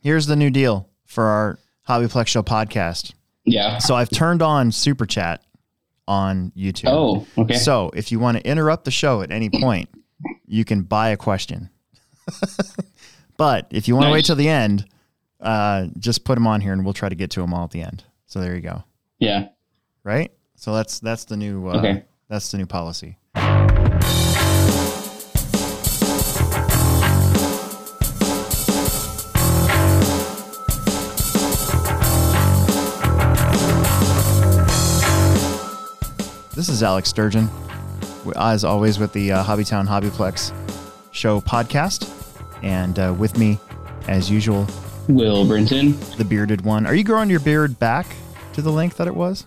Here's the new deal for our Hobbyplex Show podcast. Yeah. So I've turned on Super Chat on YouTube. Oh, okay. So if you want to interrupt the show at any point, you can buy a question. but if you want to wait till the end, uh, just put them on here and we'll try to get to them all at the end. So there you go. Yeah. Right? So that's that's the new uh, Okay. that's the new policy. This is Alex Sturgeon, as always with the uh, Hobbytown Hobbyplex Show podcast, and uh, with me, as usual, Will Brinton. the bearded one. Are you growing your beard back to the length that it was?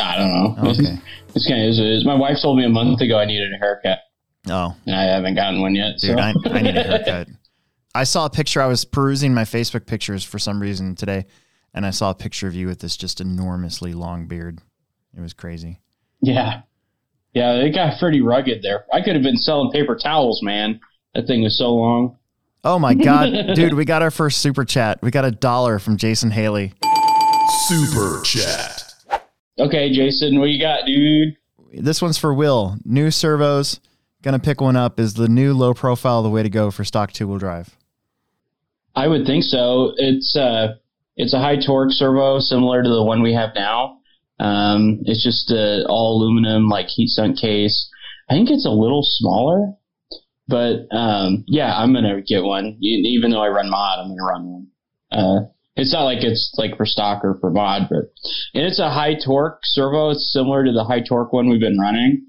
I don't know. Okay. It's kind of is. My wife told me a month ago I needed a haircut, Oh, and I haven't gotten one yet. dude, so. I, I need a haircut. I saw a picture. I was perusing my Facebook pictures for some reason today, and I saw a picture of you with this just enormously long beard. It was crazy. Yeah. Yeah, it got pretty rugged there. I could have been selling paper towels, man. That thing was so long. Oh my god, dude, we got our first super chat. We got a dollar from Jason Haley. Super Chat. Okay, Jason, what you got, dude? This one's for Will. New servos. Gonna pick one up. Is the new low profile the way to go for stock two wheel drive? I would think so. It's uh, it's a high torque servo similar to the one we have now. Um, it's just uh, all aluminum, like heat sunk case. I think it's a little smaller, but um, yeah, I'm gonna get one. Even though I run mod, I'm gonna run one. Uh, it's not like it's like for stock or for mod, but and it's a high torque servo. It's similar to the high torque one we've been running.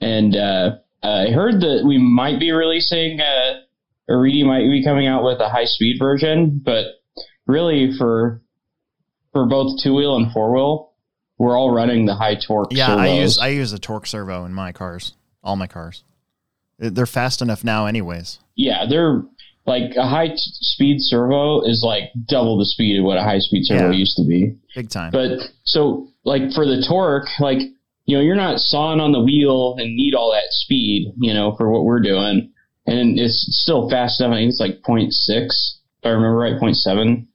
And uh, I heard that we might be releasing. Uh, Aridi might be coming out with a high speed version, but really for for both two wheel and four wheel, we're all running the high torque. Yeah, I use I use a torque servo in my cars, all my cars. They're fast enough now, anyways. yeah, they're like a high t- speed servo is like double the speed of what a high speed servo Yeah. used to be. Big time. But so like for the torque, like you know, you're not sawing on the wheel and need all that speed, you know, for what we're doing. And it's still fast enough. I think it's like 0.6, if I remember right, 0.7.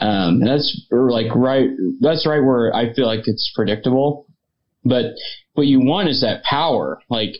Um, and that's or like right, that's right where I feel like it's predictable. But what you want is that power, like,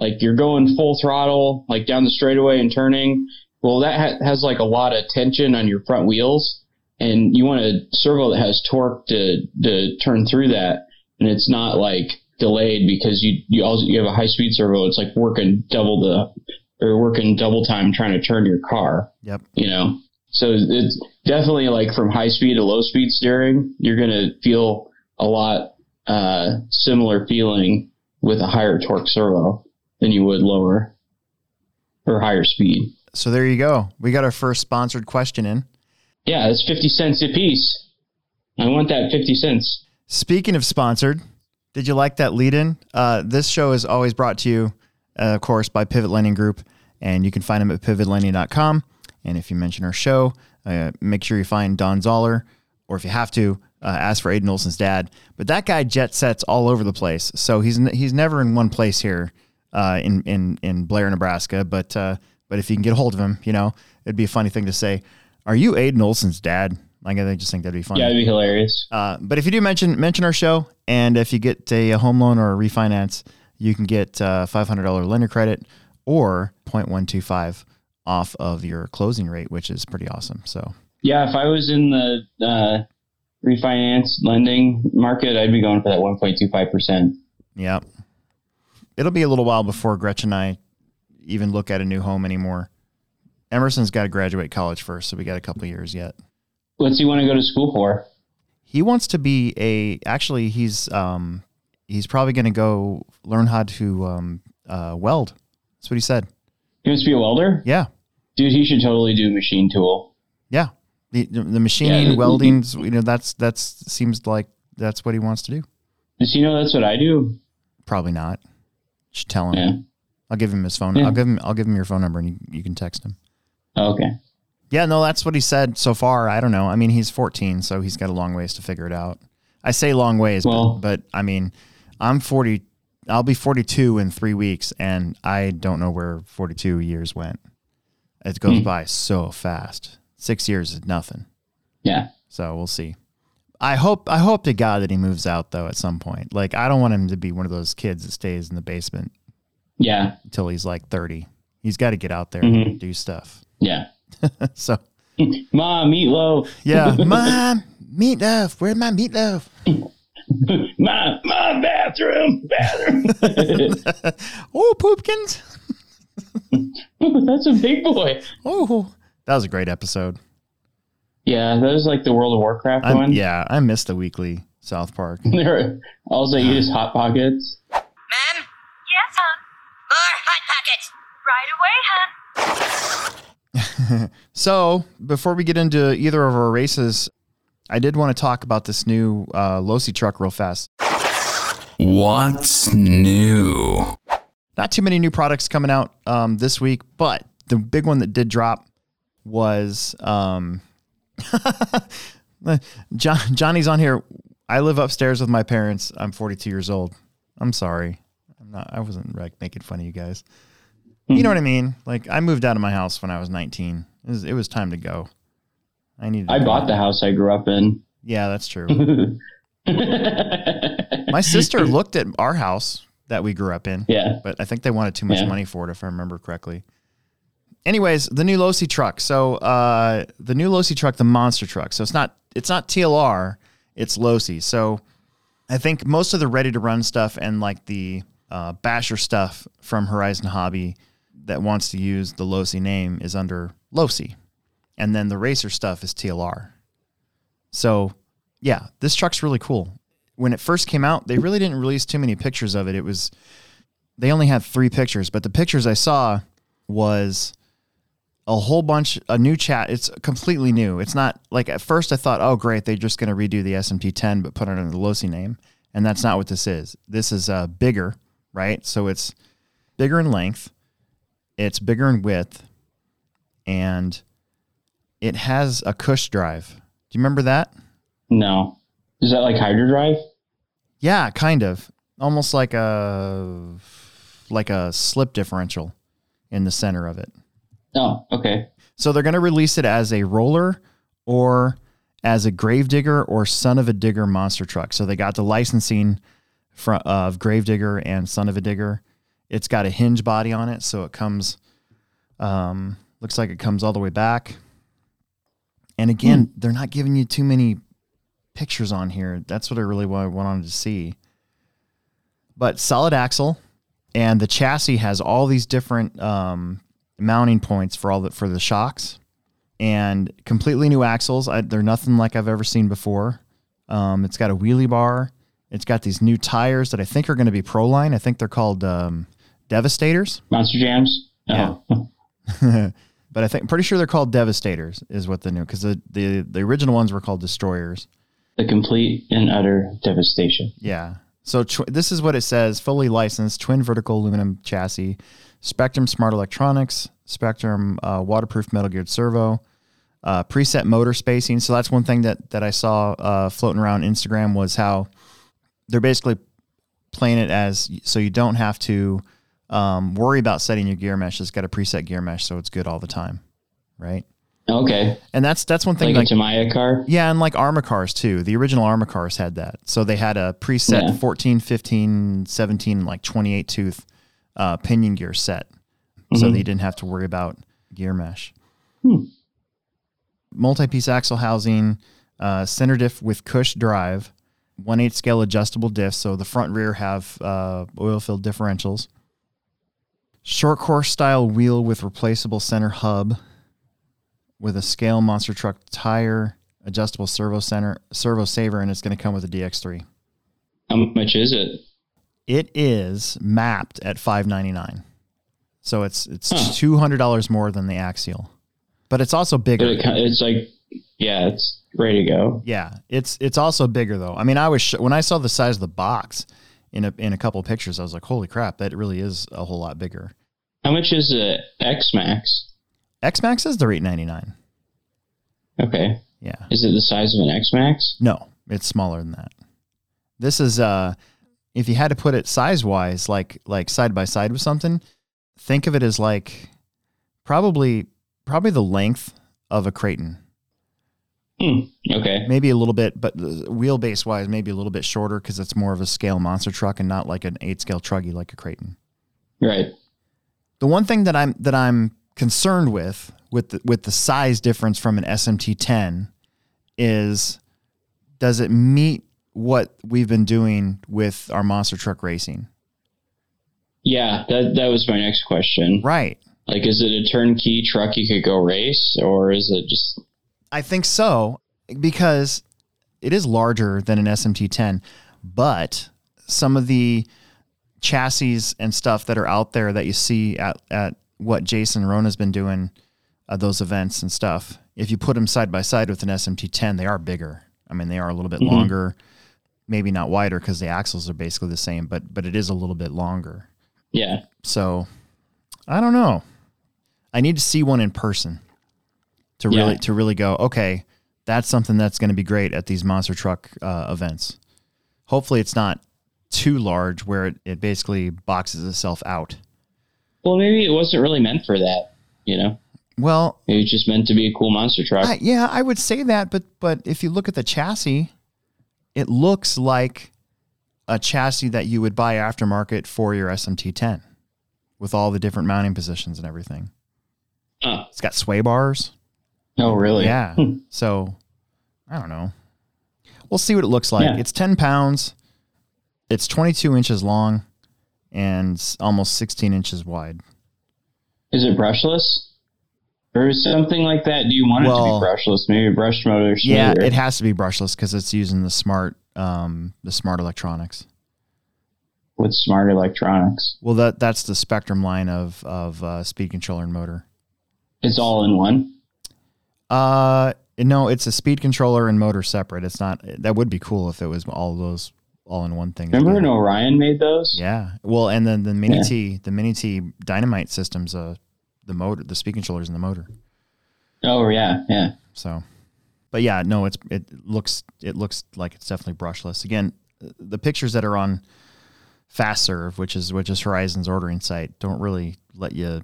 like you're going full throttle, like down the straightaway and turning. Well, that ha- has like a lot of tension on your front wheels and you want a servo that has torque to to turn through that, and it's not like delayed because you you also you have a high speed servo. It's like working double the or working double time trying to turn your car. Yep. You know, so it's definitely like from high speed to low speed steering, you're gonna feel a lot uh, similar feeling with a higher torque servo than you would lower or higher speed. So there you go. We got our first sponsored question in. Yeah, it's fifty cents a piece. I want that fifty cents. Speaking of sponsored, did you like that lead in? Uh, this show is always brought to you, uh, of course, by Pivot Lending Group, and you can find them at pivotlending.com. And if you mention our show, uh, make sure you find Don Zoller, or if you have to, uh, ask for Aiden Olson's dad. But that guy jet sets all over the place, so he's n- he's never in one place here uh, in in in Blair, Nebraska. But uh, but if you can get a hold of him, you know, it'd be a funny thing to say. Are you Aiden Olson's dad? Like I just think that'd be funny. Yeah, it'd be hilarious. Uh, but if you do mention mention our show, and if you get a, home loan or a refinance, you can get uh, five hundred dollar lender credit or 0.125 off of your closing rate, which is pretty awesome. So Yeah, if I was in the uh, refinance lending market, I'd be going for that one point two five percent. yeah, it'll be a little while before Gretchen and I even look at a new home anymore. Emerson's got to graduate college first, so we got a couple years yet. What's he want to go to school for? He wants to be a. Actually, he's um, he's probably going to go learn how to um, uh, weld. That's what he said. He wants to be a welder. Yeah. Dude, he should totally do machine tool. Yeah, the the machining, Yeah, welding, you know, that's that's seems like that's what he wants to do. Does he know that's what I do? Probably not. Should tell him. Yeah. I'll give him his phone. Yeah. I'll give him. I'll give him your phone number, and you, you can text him. Oh, okay. Yeah, no, that's what he said so far. I don't know. I mean, he's 14, so he's got a long ways to figure it out. I say long ways, Well- but, but I mean, I'm 40. I'll be 42 in three weeks, and I don't know where 42 years went. It goes Hmm. by so fast. Six years is nothing. Yeah. So we'll see. I hope I hope to God that he moves out though at some point. Like I don't want him to be one of those kids that stays in the basement Yeah. until he's like 30. He's got to get out there Mhm. and do stuff. Yeah. so Mom, meatloaf. yeah, mom, meatloaf. Where's my meatloaf? my my bathroom. Bathroom. oh, poopkins. That's a big boy. Oh, that was a great episode. Yeah, that was like the World of Warcraft I'm- one. yeah, I missed the weekly South Park. There, all they eat is hot pockets. Ma'am? Yes, hon. More Hot Pockets. Right away, hon. So before we get into either of our races, I did want to talk about this new uh, Losi truck real fast. What's new? Not too many new products coming out um, this week, but the big one that did drop was um, John, Johnny's on here. I live upstairs with my parents. I'm 42 years old. I'm sorry. I'm not. I wasn't like making fun of you guys. You know what I mean? Like I moved out of my house when I was 19. It was, it was time to go. I needed. I bought the house I grew up in. Yeah, that's true. My sister looked at our house that we grew up in, yeah. but I think they wanted too much Yeah. money for it, if I remember correctly. Anyways, the new Losi truck. So uh, the new Losi truck, the monster truck. So it's not it's not TLR, it's Losi. So I think most of the ready to run stuff and like the uh, basher stuff from Horizon Hobby that wants to use the Losi name is under Losi, and then the racer stuff is TLR. So yeah, this truck's really cool. When it first came out, they really didn't release too many pictures of it. It was they only had three pictures, but the pictures I saw was a whole bunch a new chat. It's completely new. It's not like at first I thought, oh great, they're just going to redo the SMT 10 but put it under the Losi name, and that's not what this is. This is uh, bigger, right? So it's bigger in length, it's bigger in width, and it has a cush drive. Do you remember that? No. Is that like hydrodrive? Yeah, kind of. Almost like a like a slip differential in the center of it. Oh, okay. So they're going to release it as a roller or as a gravedigger or son of a digger monster truck. So they got the licensing fro- of gravedigger and son of a digger. It's got a hinge body on it, so it comes um, looks like it comes all the way back. And again, they're not giving you too many pictures on here. That's what I really wanted to see. But solid axle, and the chassis has all these different um, mounting points for all the for the shocks, and completely new axles. I, they're nothing like I've ever seen before. Um, it's got a wheelie bar. It's got these new tires that I think are going to be Proline. I think they're called um, Devastators. Monster Jams? Oh. but I think I'm pretty sure they're called Devastators is what the new because the, the the original ones were called Destroyers. The complete and utter devastation. Yeah. So tw- this is what it says: fully licensed, twin vertical aluminum chassis, Spektrum Smart Electronics, Spektrum uh, waterproof metal geared servo, uh, preset motor spacing. So that's one thing that that I saw uh, floating around Instagram was how they're basically playing it as so you don't have to um, worry about setting your gear mesh. It's got a preset gear mesh, so it's good all the time, right? Okay. And that's that's one thing Like, like a Tamiya car? yeah, and like Arrma cars too. The original Arrma cars had that. So they had a preset Yeah. 14, 15, 17, like 28 tooth uh, pinion gear set. So Mhm. that you didn't have to worry about gear mesh. Hmm. Multi piece axle housing, uh, center diff with cush drive, 1 8 scale adjustable diff. So the front and rear have uh, oil filled differentials. Short course style wheel with replaceable center hub with a scale monster truck tire, adjustable servo center, servo saver, and it's going to come with a DX3. How much is it? It is mapped at five ninety nine, so it's it's Huh. two hundred dollars more than the Axial, but it's also bigger. It, it's like, yeah, it's ready to go. yeah, it's it's also bigger though. I mean, I was sh- when I saw the size of the box in a in a couple of pictures, I was like, holy crap, that really is a whole lot bigger. How much is the X-Maxx? X-Maxx is the ninety nine. Okay. Yeah. Is it the size of an X-Maxx? No, it's smaller than that. This is uh if you had to put it size wise, like like side by side with something, think of it as like probably probably the length of a Kraton. Hmm. Okay. Maybe a little bit, but wheelbase wise, maybe a little bit shorter because it's more of a scale monster truck and not like an eight scale truggy like a Kraton. Right. The one thing that I'm that I'm concerned with with the, with the size difference from an SMT10 is does it meet what we've been doing with our monster truck racing? Yeah, that that was my next question. Right. Like, is it a turnkey truck you could go race, or is it just I think so because it is larger than an SMT10, but some of the chassis and stuff that are out there that you see at, at what Jason Rona's been doing at those events and stuff, if you put them side by side with an SMT10, they are bigger. I mean, they are a little bit Mhm. longer, maybe not wider because the axles are basically the same, but but it is a little bit longer. yeah? So I don't know. I need to see one in person to Yeah. really to really go. Okay, that's something that's going to be great at these monster truck uh, events. Hopefully, it's not too large where it, it basically boxes itself out. Well, maybe it wasn't really meant for that. You know, Well, maybe it's just meant to be a cool monster truck. I, yeah, I would say that, but but if you look at the chassis, it looks like a chassis that you would buy aftermarket for your SMT10 with all the different mounting positions and everything. Huh. It's got sway bars. Oh, really? Yeah. Hmm. so I don't know. We'll see what it looks like. Yeah. It's 10 pounds. It's 22 inches long and almost 16 inches wide. Is it brushless? Or something like that? Do you want it to be brushless? Maybe brush motor. Yeah, smoother. it has to be brushless because it's using the smart, um, the smart electronics. with smart electronics. Well, that that's the Spektrum line of of uh, speed controller and motor. It's all in one. Uh, no, it's a speed controller and motor separate. It's not. That would be cool if it was all those all in one thing. Remember when. Orion made those? Yeah. Well, and then the Mini Yeah. T, the Mini T Dynamite systems, uh, the motor, the speaking controllers and the motor. Oh yeah, yeah. So, but yeah, no, it's it looks it looks like it's definitely brushless. Again, the pictures that are on FastServe, which is which is Horizon's ordering site, don't really let you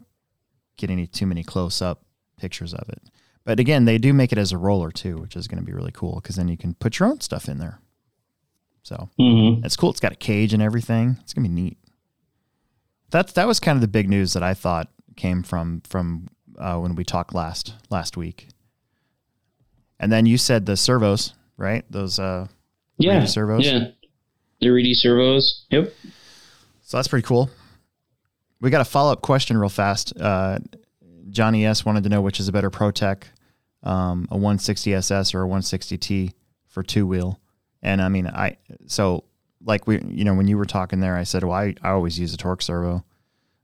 get any too many close up pictures of it. But again, they do make it as a roller too, which is going to be really cool because then you can put your own stuff in there. So hmm it's cool. It's got a cage and everything. It's gonna be neat. That's that was kind of the big news that I thought came from from uh, when we talked last last week. And then you said the servos, right? Those uh, Yeah. Servos? Yeah. The Reedy servos. Yep. so that's pretty cool. We got a follow up question real fast. Uh, Johnny S wanted to know which is a better ProTek, um, a 160 SS or a 160T for two wheel. And I mean, I so like we, you know, when you were talking there, I said, well, I, I always use a torque servo.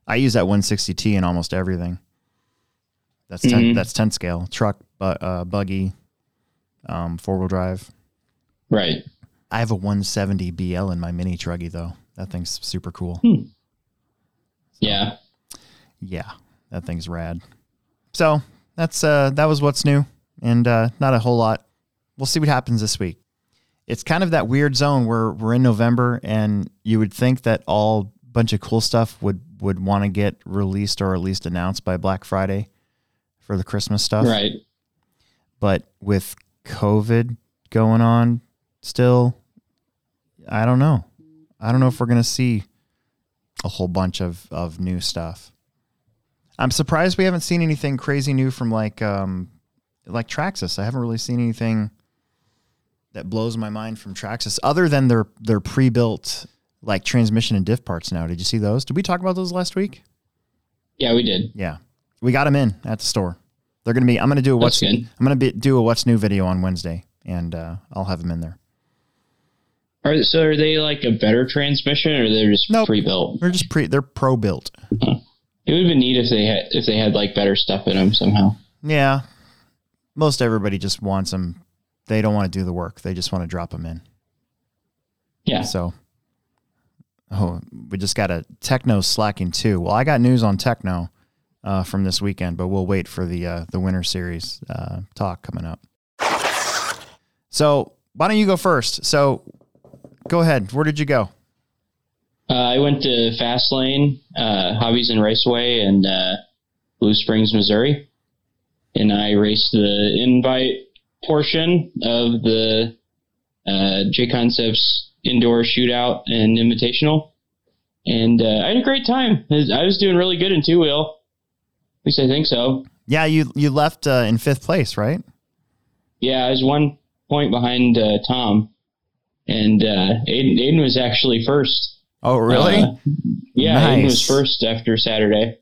I use that 160T in almost everything. That's 10, Mhm. that's 10 scale truck, but uh, buggy, um, four wheel drive. Right. I have a 170 BL in my mini truggy though. That thing's super cool. Yeah. Yeah, that thing's rad. So that's uh that was what's new, and uh, not a whole lot. We'll see what happens this week. It's kind of that weird zone where we're in November, and you would think that all bunch of cool stuff would would want to get released or at least announced by Black Friday for the Christmas stuff. Right. But with COVID going on still, I don't know. I don't know if we're gonna see a whole bunch of, of new stuff. I'm surprised we haven't seen anything crazy new from like um like Traxxas. I haven't really seen anything that blows my mind from Traxxas other than their their pre-built like transmission and diff parts now. Did you see those? Did we talk about those last week? Yeah, we did. Yeah. We got them in at the store. They're going to be I'm going to do a what's. I'm going to be, do a what's new video on Wednesday and uh, I'll have them in there. Are so are they like a better transmission or they're just Nope. pre-built? They're just pre they're pro built. It would have been neat if they had if they had like better stuff in them somehow. Yeah. Most everybody just wants them. They don't want to do the work. They just want to drop them in. Yeah. So, oh, we just got a Techno slacking too. Well, I got news on Techno uh, from this weekend, but we'll wait for the uh, the Winter Series uh, talk coming up. So, why don't you go first? So, go ahead. Where did you go? Uh, I went to Fastlane, uh, Hobbies and Raceway, in uh, Blue Springs, Missouri. and I raced the invite portion of the uh, J Concepts indoor shootout and invitational, and uh, I had a great time. I was doing really good in two wheel. At least I think so. Yeah, you you left uh, in fifth place, right? Yeah, I was one point behind uh, Tom, and uh, Aiden, Aiden was actually first. Oh, really? Uh, yeah, Aiden was first after Saturday.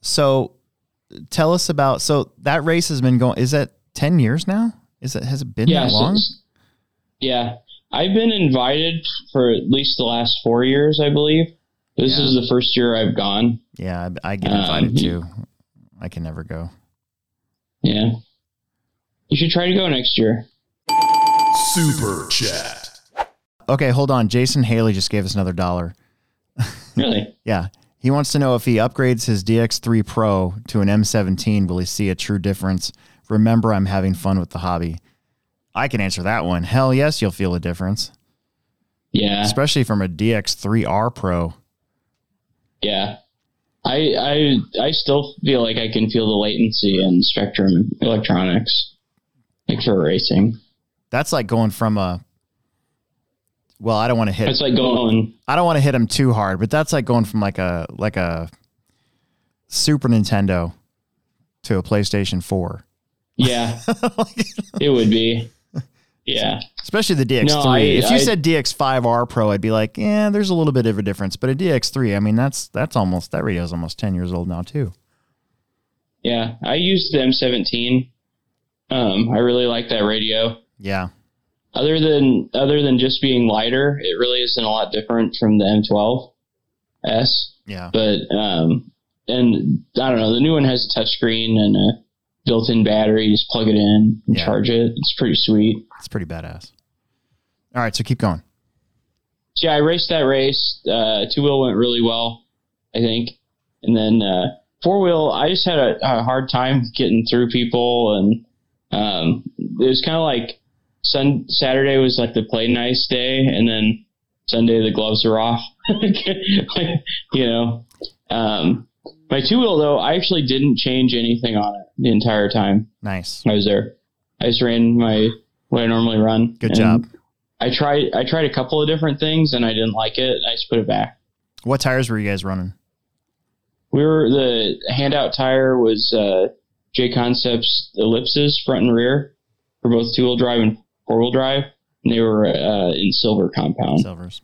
so, tell us about. So that race has been going. Is that ten years now? Is it has it been yeah, that so- long? yeah. I've been invited for at least the last four years, I believe. This Yeah. is the first year I've gone. yeah, I, I get Um, invited you- too. I can never go. Yeah. You should try to go next year. Super chat. Okay, hold on. Jason Haley just gave us another dollar. Really? Yeah. He wants to know if he upgrades his DX3 Pro to an M17, will he see a true difference? Remember, I'm having fun with the hobby. I can answer that one. Hell yes, you'll feel a difference, Yeah. especially from a DX3R Pro. Yeah. I I I still feel like I can feel the latency in Spektrum electronics. Like for racing. That's like going from a. Well, I don't want to hit. It's like going I don't want to hit him too hard, but that's like going from like a like a Super Nintendo to a PlayStation 4. Yeah. it would be. Yeah. Especially the DX3. No, I- if you I- said DX5R Pro, I'd be like, yeah, there's a little bit of a difference. But a DX3, I mean, that's that's almost that radio's almost 10 years old now too. Yeah. I used the M seventeen. Um, I really like that radio. Yeah, Other than other than just being lighter, it really isn't a lot different from the M12S. Yeah, but um, and I don't know. The new one has a touchscreen and a built-in battery. You just plug it in and Yeah. charge it. It's pretty sweet. it's pretty badass. All right, so keep going. So yeah, I raced that race. Uh, two wheel went really well, I think, and then uh, four wheel. I just had a, a hard time getting through people, and um, it was kind of like Sun Saturday was like the play nice day, and then Sunday the gloves were off. like, you know, um, my two wheel though, I actually didn't change anything on it the entire time Nice. I was there. I just ran my what I normally run. Good job. I tried I tried a couple of different things and I didn't like it. I just put it back. What tires were you guys running? We were the handout tire was uh, J Concepts ellipses front and rear for both two wheel drive and four wheel drive. And they were uh, in silver compound. Silvers.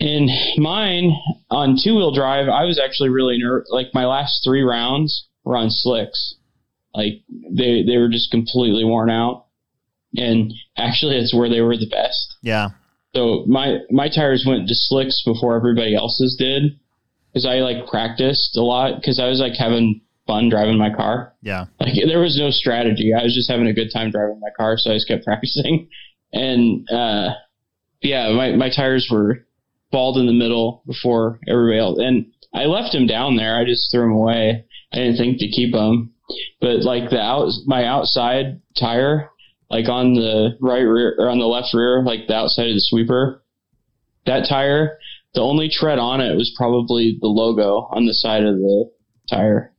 And mine on two wheel drive, I was actually really nervous. Like my last three rounds were on slicks. Like they they were just completely worn out. And actually, it's where they were the best. Yeah. So my my tires went to slicks before everybody else's did, because I like practiced a lot. Because I was like having fun driving my car. Yeah. Like there was no strategy. I was just having a good time driving my car, so I just kept practicing. And uh, yeah, my my tires were bald in the middle before everybody else, and I left them down there. I just threw them away. I didn't think to keep them, but like the out my outside tire, like on the right rear or on the left rear, like the outside of the sweeper, that tire, the only tread on it was probably the logo on the side of the tire.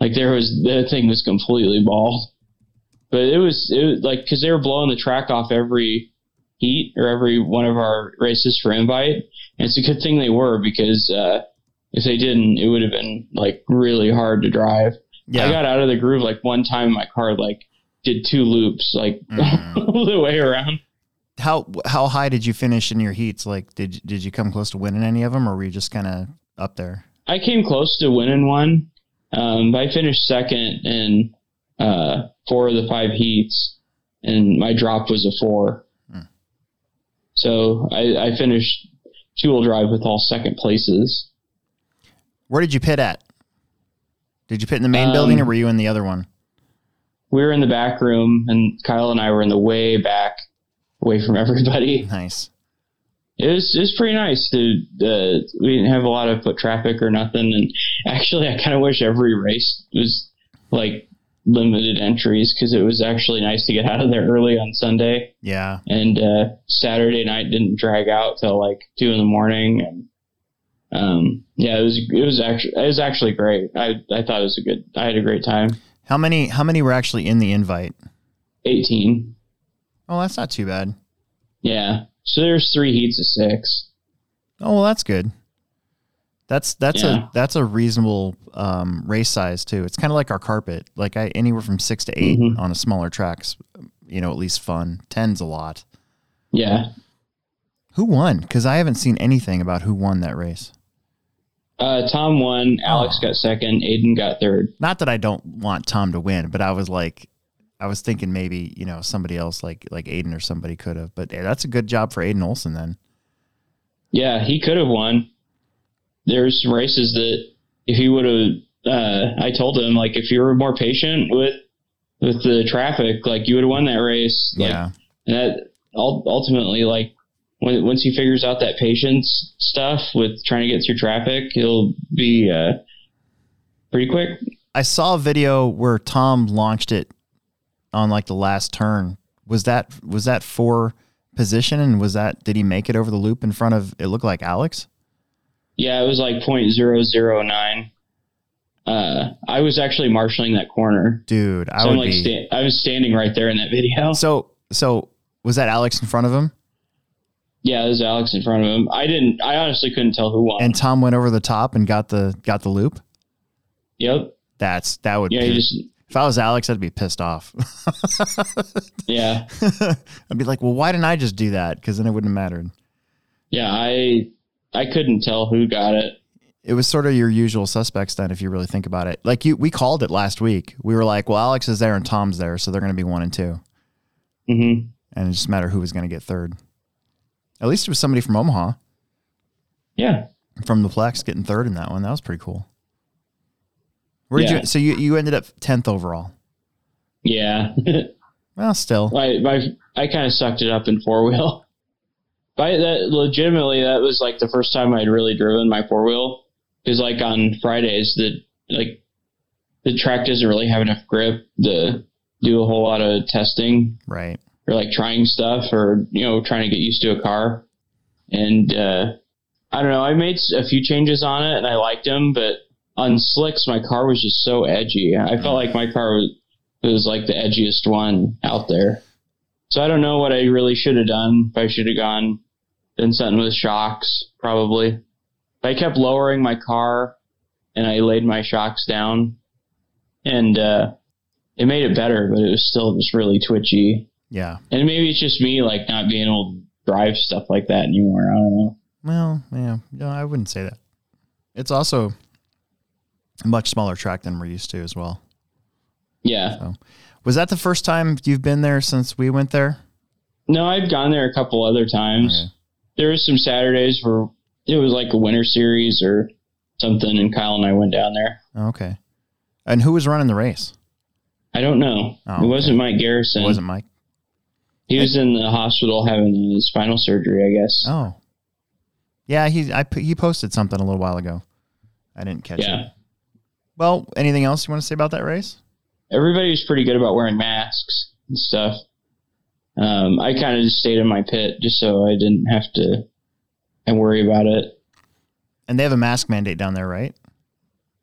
Like there was the thing was completely bald, but it was it was like because they were blowing the track off every heat or every one of our races for invite, and it's a good thing they were because uh, if they didn't, it would have been like really hard to drive. Yeah. I got out of the groove like one time. My car like did two loops like Mhm. all the way around. How how high did you finish in your heats? Like, did did you come close to winning any of them, or were you just kind of up there? I came close to winning one. Um, I finished second in uh, four of the five heats, and my drop was a four. Hmm. So I, I finished two wheel drive with all second places. Where did you pit at? Did you pit in the main Um, building, or were you in the other one? We were in the back room, and Kyle and I were in the way back, away from everybody. Nice. It was it was pretty nice. To, uh, we didn't have a lot of foot traffic or nothing, and actually, I kind of wish every race was like limited entries because it was actually nice to get out of there early on Sunday, Yeah. and uh, Saturday night didn't drag out till like two in the morning, and um, yeah, it was it was actually it was actually great. I I thought it was a good. I had a great time. How many how many were actually in the invite? 18. Oh, that's not too bad. Yeah. So there's three heats of six. Oh, well, that's good. That's that's Yeah. a that's a reasonable um, race size too. It's kind of like our carpet, like I anywhere from six to 8 Mhm. on a smaller tracks. You know, at least fun. Ten's a lot. Yeah. Who won? Because I haven't seen anything about who won that race. Uh, Tom won. Alex Oh. got second. Aiden got third. Not that I don't want Tom to win, but I was like, I was thinking maybe you know somebody else like like Aiden or somebody could have. But that's a good job for Aiden Olson then. Yeah, he could have won. There's some races that if he would have, uh, I told him like if you were more patient with with the traffic, like you would have won that race. Like, yeah, and that ultimately, like when, once he figures out that patience stuff with trying to get through traffic, he'll be uh, pretty quick. I saw a video where Tom launched it on like the last turn. Was that was that for position and was that did he make it over the loop in front of it looked like Alex? Yeah, it was like point zero zero nine. Uh, I was actually marshaling that corner. Dude, I So would like, be sta- I was standing right there in that video. So so was that Alex in front of him? Yeah, there's Alex in front of him. I didn't. I honestly couldn't tell who won. And Tom went over the top and got the got the loop? yep. That's that would Yeah, be just. if I was Alex, I'd be pissed off. Yeah, I'd be like, well, why didn't I just do that? Because then it wouldn't have mattered. yeah. I I couldn't tell who got it. It was sort of your usual suspects then, if you really think about it. Like you, we called it last week. We were like, well, Alex is there and Tom's there, so they're going to be one and two, hmm and it just mattered who was going to get third. At least it was somebody from Omaha, Yeah. from the Plex, getting third in that one. That was pretty cool. Where did Yeah. you? So you you ended up tenth overall. Yeah. Well, still, I my, I kind of sucked it up in four wheel. By that, legitimately, that was like the first time I'd really driven my four wheel. Because like on Fridays, the like the track doesn't really have enough grip to do a whole lot of testing right? Or like trying stuff or you know trying to get used to a car. And uh, I don't know. I made a few changes on it and I liked them, but on slicks, my car was just so edgy. I felt like my car was was like the edgiest one out there. So I don't know what I really should have done. If I should have gone done something with shocks, probably. I kept lowering my car and I laid my shocks down and uh, it made it better, but it was still just really twitchy. Yeah. And maybe it's just me like not being able to drive stuff like that anymore. I don't know. Well, yeah, no, I wouldn't say that. It's also a much smaller track than we're used to as well. Yeah. Was that the first time you've been there since we went there? No, I've gone there a couple other times. Okay. There was some Saturdays where it was like a winter series or something, and Kyle and I went down there. Okay. And who was running the race? I don't know. Oh, it wasn't Mike Garrison. It wasn't Mike. He was in the hospital having his spinal surgery, I guess. Oh. Yeah, he I he posted something a little while ago. I didn't catch yeah. it. Well, anything else you want to say about that race? Everybody was pretty good about wearing masks and stuff. Um, I kind of just stayed in my pit just so I didn't have to and worry about it. And they have a mask mandate down there, right?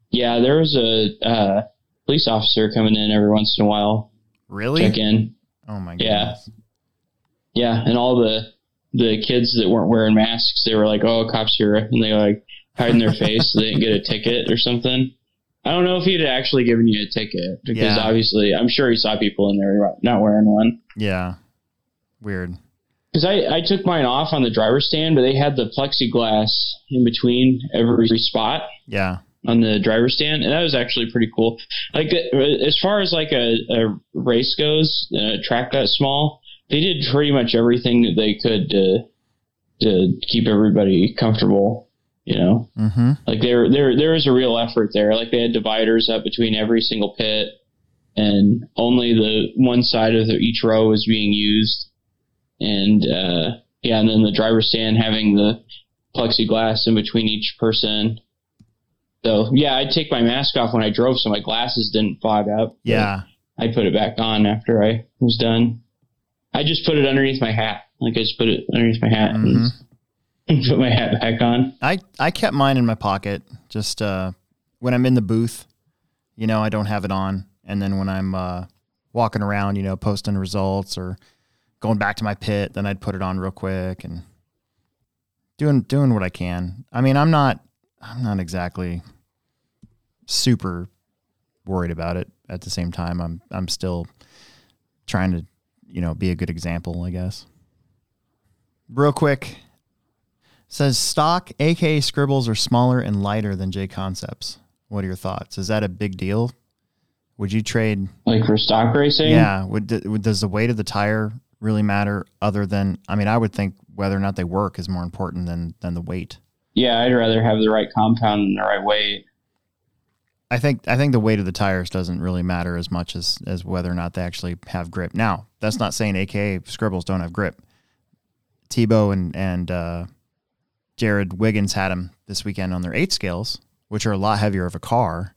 Yeah, there was a uh, police officer coming in every once in a while, Really? check in. Oh my god. Yeah. goodness. Yeah, and all the the kids that weren't wearing masks, they were like, "Oh, cops here," and they like hiding their face so they didn't get a ticket or something. I don't know if he'd actually given you a ticket because Yeah. obviously, I'm sure he saw people in there not wearing one. Yeah. Weird. Because I, I took mine off on the driver's stand, but they had the plexiglass in between every spot Yeah. on the driver's stand, and that was actually pretty cool. Like uh, as far as like a, a race goes, a track that small, they did pretty much everything that they could to to keep everybody comfortable. You know, Mm-hmm. like there there there was a real effort there. Like they had dividers up between every single pit, and only the one side of the, each row was being used. And uh, yeah, and then the driver's stand having the plexiglass in between each person. So yeah, I'd take my mask off when I drove, so my glasses didn't fog up. Yeah. I put it back on after I was done. I just put it underneath my hat. Like I just put it underneath my hat Mhm. and put my hat back on. I, I kept mine in my pocket just uh, when I'm in the booth. You know, I don't have it on, and then when I'm uh, walking around, you know, posting results or going back to my pit, then I'd put it on real quick and doing doing what I can. I mean, I'm not I'm not exactly super worried about it. At the same time, I'm I'm still trying to, you know, be a good example, I guess. Real quick, says stock aka scribbles are smaller and lighter than J concepts. What are your thoughts? Is that a big deal? Would you trade? Like for stock racing? Yeah. Would, would does the weight of the tire really matter? Other than, I mean, I would think whether or not they work is more important than than the weight. Yeah, I'd rather have the right compound and the right weight. I think I think the weight of the tires doesn't really matter as much as as whether or not they actually have grip. Now, that's not saying AKA scribbles don't have grip. Tebow and and uh, Jared Wiggins had them this weekend on their eight scales, which are a lot heavier of a car,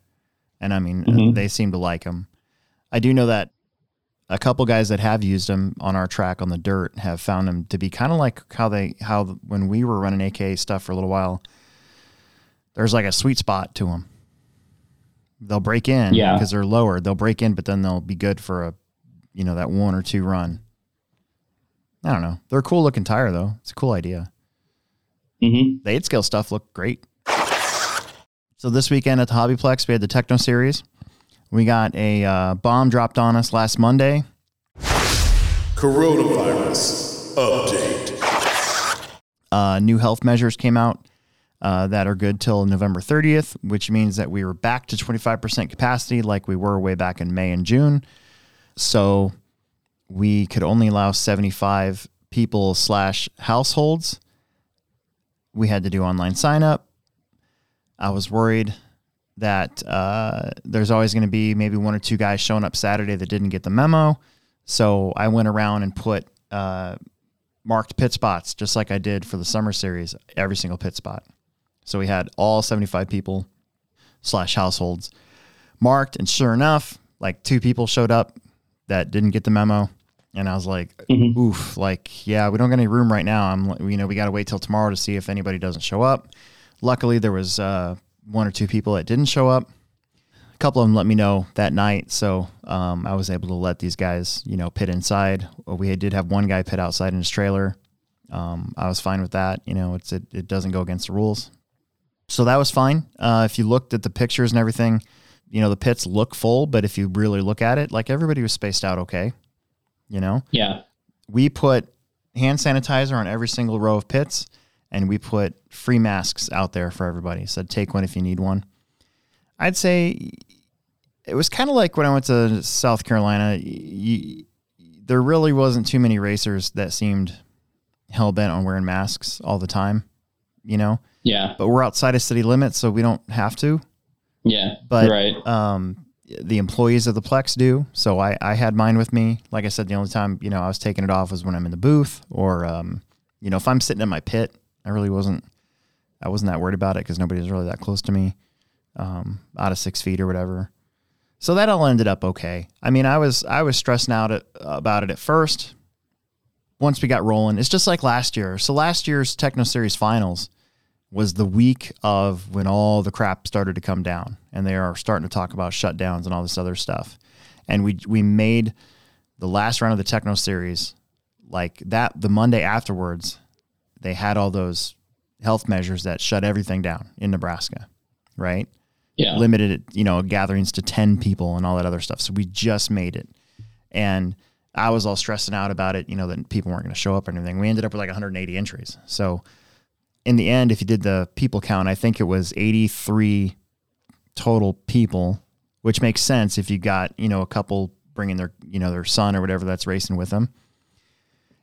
and I mean Mhm. they seem to like them. I do know that a couple guys that have used them on our track on the dirt have found them to be kind of like how they how when we were running AKA stuff for a little while. There's like a sweet spot to them. They'll break in Yeah. because they're lower. They'll break in, but then they'll be good for a, you know, that one or two run. I don't know. They're a cool looking tire though. It's a cool idea. hmm The eight scale stuff looked great. So this weekend at the Hobbyplex, we had the Techno Series. We got a uh, bomb dropped on us last Monday. Coronavirus update. Uh, new health measures came out uh, that are good till November 30th, which means that we were back to 25% capacity like we were way back in May and June. So we could only allow 75 people slash households. We had to do online sign up. I was worried that uh, there's always going to be maybe one or two guys showing up Saturday that didn't get the memo. So I went around and put uh, marked pit spots just like I did for the summer series, every single pit spot. So we had all 75 people slash households marked. And sure enough, like two people showed up that didn't get the memo. And I was like, Mhm. oof, like, yeah, we don't got any room right now. I'm, you know, we got to wait till tomorrow to see if anybody doesn't show up. Luckily, there was uh, one or two people that didn't show up. A couple of them let me know that night, so um, I was able to let these guys, you know, pit inside. We did have one guy pit outside in his trailer. Um, I was fine with that. You know, it's it, it doesn't go against the rules, so that was fine. Uh, if you looked at the pictures and everything, you know, the pits look full, but if you really look at it, like everybody was spaced out okay. You know, Yeah. we put hand sanitizer on every single row of pits and we put free masks out there for everybody. Said take one if you need one. I'd say it was kind of like when I went to South Carolina. You, there really wasn't too many racers that seemed hell bent on wearing masks all the time, you know. Yeah. But we're outside of city limits, so we don't have to Yeah. but right. um, the employees of the Plex do. So I, I had mine with me. Like I said, the only time you know I was taking it off was when I'm in the booth, or um, you know if I'm sitting in my pit. I really wasn't. I wasn't that worried about it because nobody was really that close to me, um, out of six feet or whatever. So that all ended up okay. I mean, I was I was stressing out at, about it at first. Once we got rolling, it's just like last year. So last year's Techno Series finals was the week of when all the crap started to come down and they are starting to talk about shutdowns and all this other stuff. And we we made the last round of the Techno series like that the Monday afterwards they had all those health measures that shut everything down in Nebraska, right? Yeah. limited it, you know, gatherings to 10 people and all that other stuff. So we just made it. And I was all stressing out about it, you know, that people weren't going to show up or anything. We ended up with like 180 entries. So in the end, if you did the people count, I think it was 83 total people, which makes sense if you got, you know, a couple bringing their, you know, their son or whatever that's racing with them.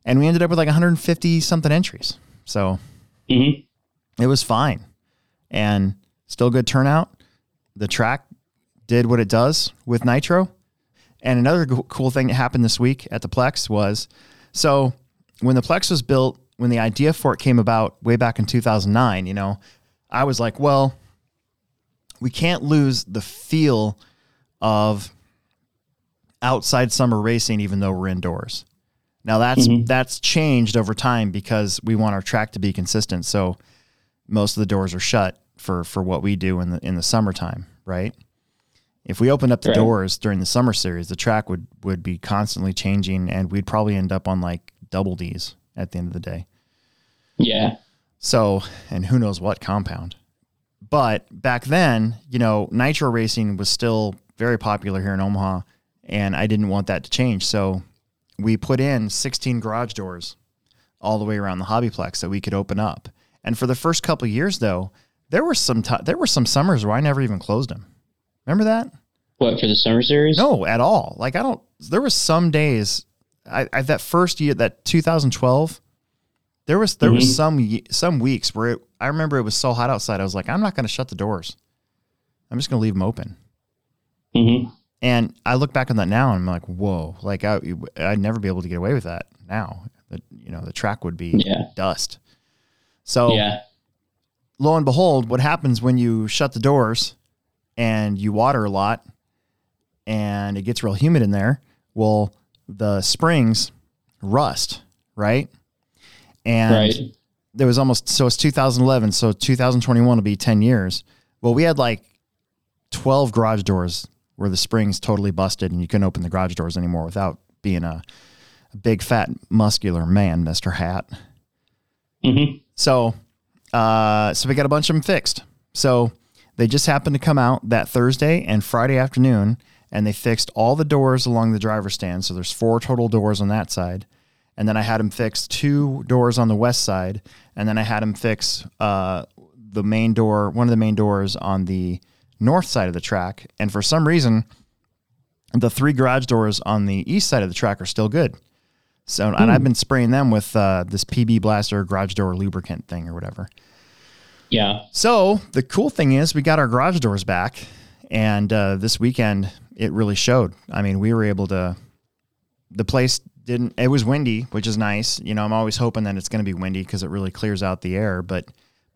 And we ended up with like 150 something entries. So hmm it was fine and still good turnout. The track did what it does with Nitro. And another cool thing that happened this week at the Plex was so when the Plex was built, when the idea for it came about way back in 2009, you know, I was like, well, we can't lose the feel of outside summer racing even though we're indoors. Now that's Mhm. that's changed over time because we want our track to be consistent. So most of the doors are shut for for what we do in the in the summertime, right? If we opened up the Right. doors during the summer series, the track would would be constantly changing, and we'd probably end up on like double D's at the end of the day. Yeah. So, and who knows what compound. But back then, you know, nitro racing was still very popular here in Omaha, and I didn't want that to change. So, we put in 16 garage doors all the way around the hobbyplex that we could open up. And for the first couple of years, though, there were some ti there were some summers where I never even closed them. Remember that? What for the summer series? No, at all. Like I don't. There was some days. I, I that first year, that 2012. There was there Mhm. was some some weeks where it, I remember it was so hot outside. I was like, I'm not going to shut the doors. I'm just going to leave them open. Mm-hmm. And I look back on that now, and I'm like, whoa! Like I I'd never be able to get away with that now. The, you know, the track would be Yeah. dust. So Yeah. lo and behold, what happens when you shut the doors and you water a lot and it gets real humid in there? Well, the springs rust, right? And Right. there was almost so it's 2011, so 2021 will be 10 years. Well, we had like 12 garage doors where the springs totally busted and you couldn't open the garage doors anymore without being a, a big fat muscular man, Mr. Hat. Mm-hmm. So, uh, so we got a bunch of them fixed. So they just happened to come out that Thursday and Friday afternoon, and they fixed all the doors along the driver's stand. So there's four total doors on that side, and then I had him fix two doors on the west side, and then I had him fix uh, the main door, one of the main doors on the north side of the track. And for some reason, the three garage doors on the east side of the track are still good. So, and I've been spraying them with uh, this PB Blaster garage door lubricant thing or whatever. Yeah. So the cool thing is we got our garage doors back, and uh, this weekend it really showed. I mean, we were able to. The place didn't. It was windy, which is nice. You know, I'm always hoping that it's going to be windy because it really clears out the air. But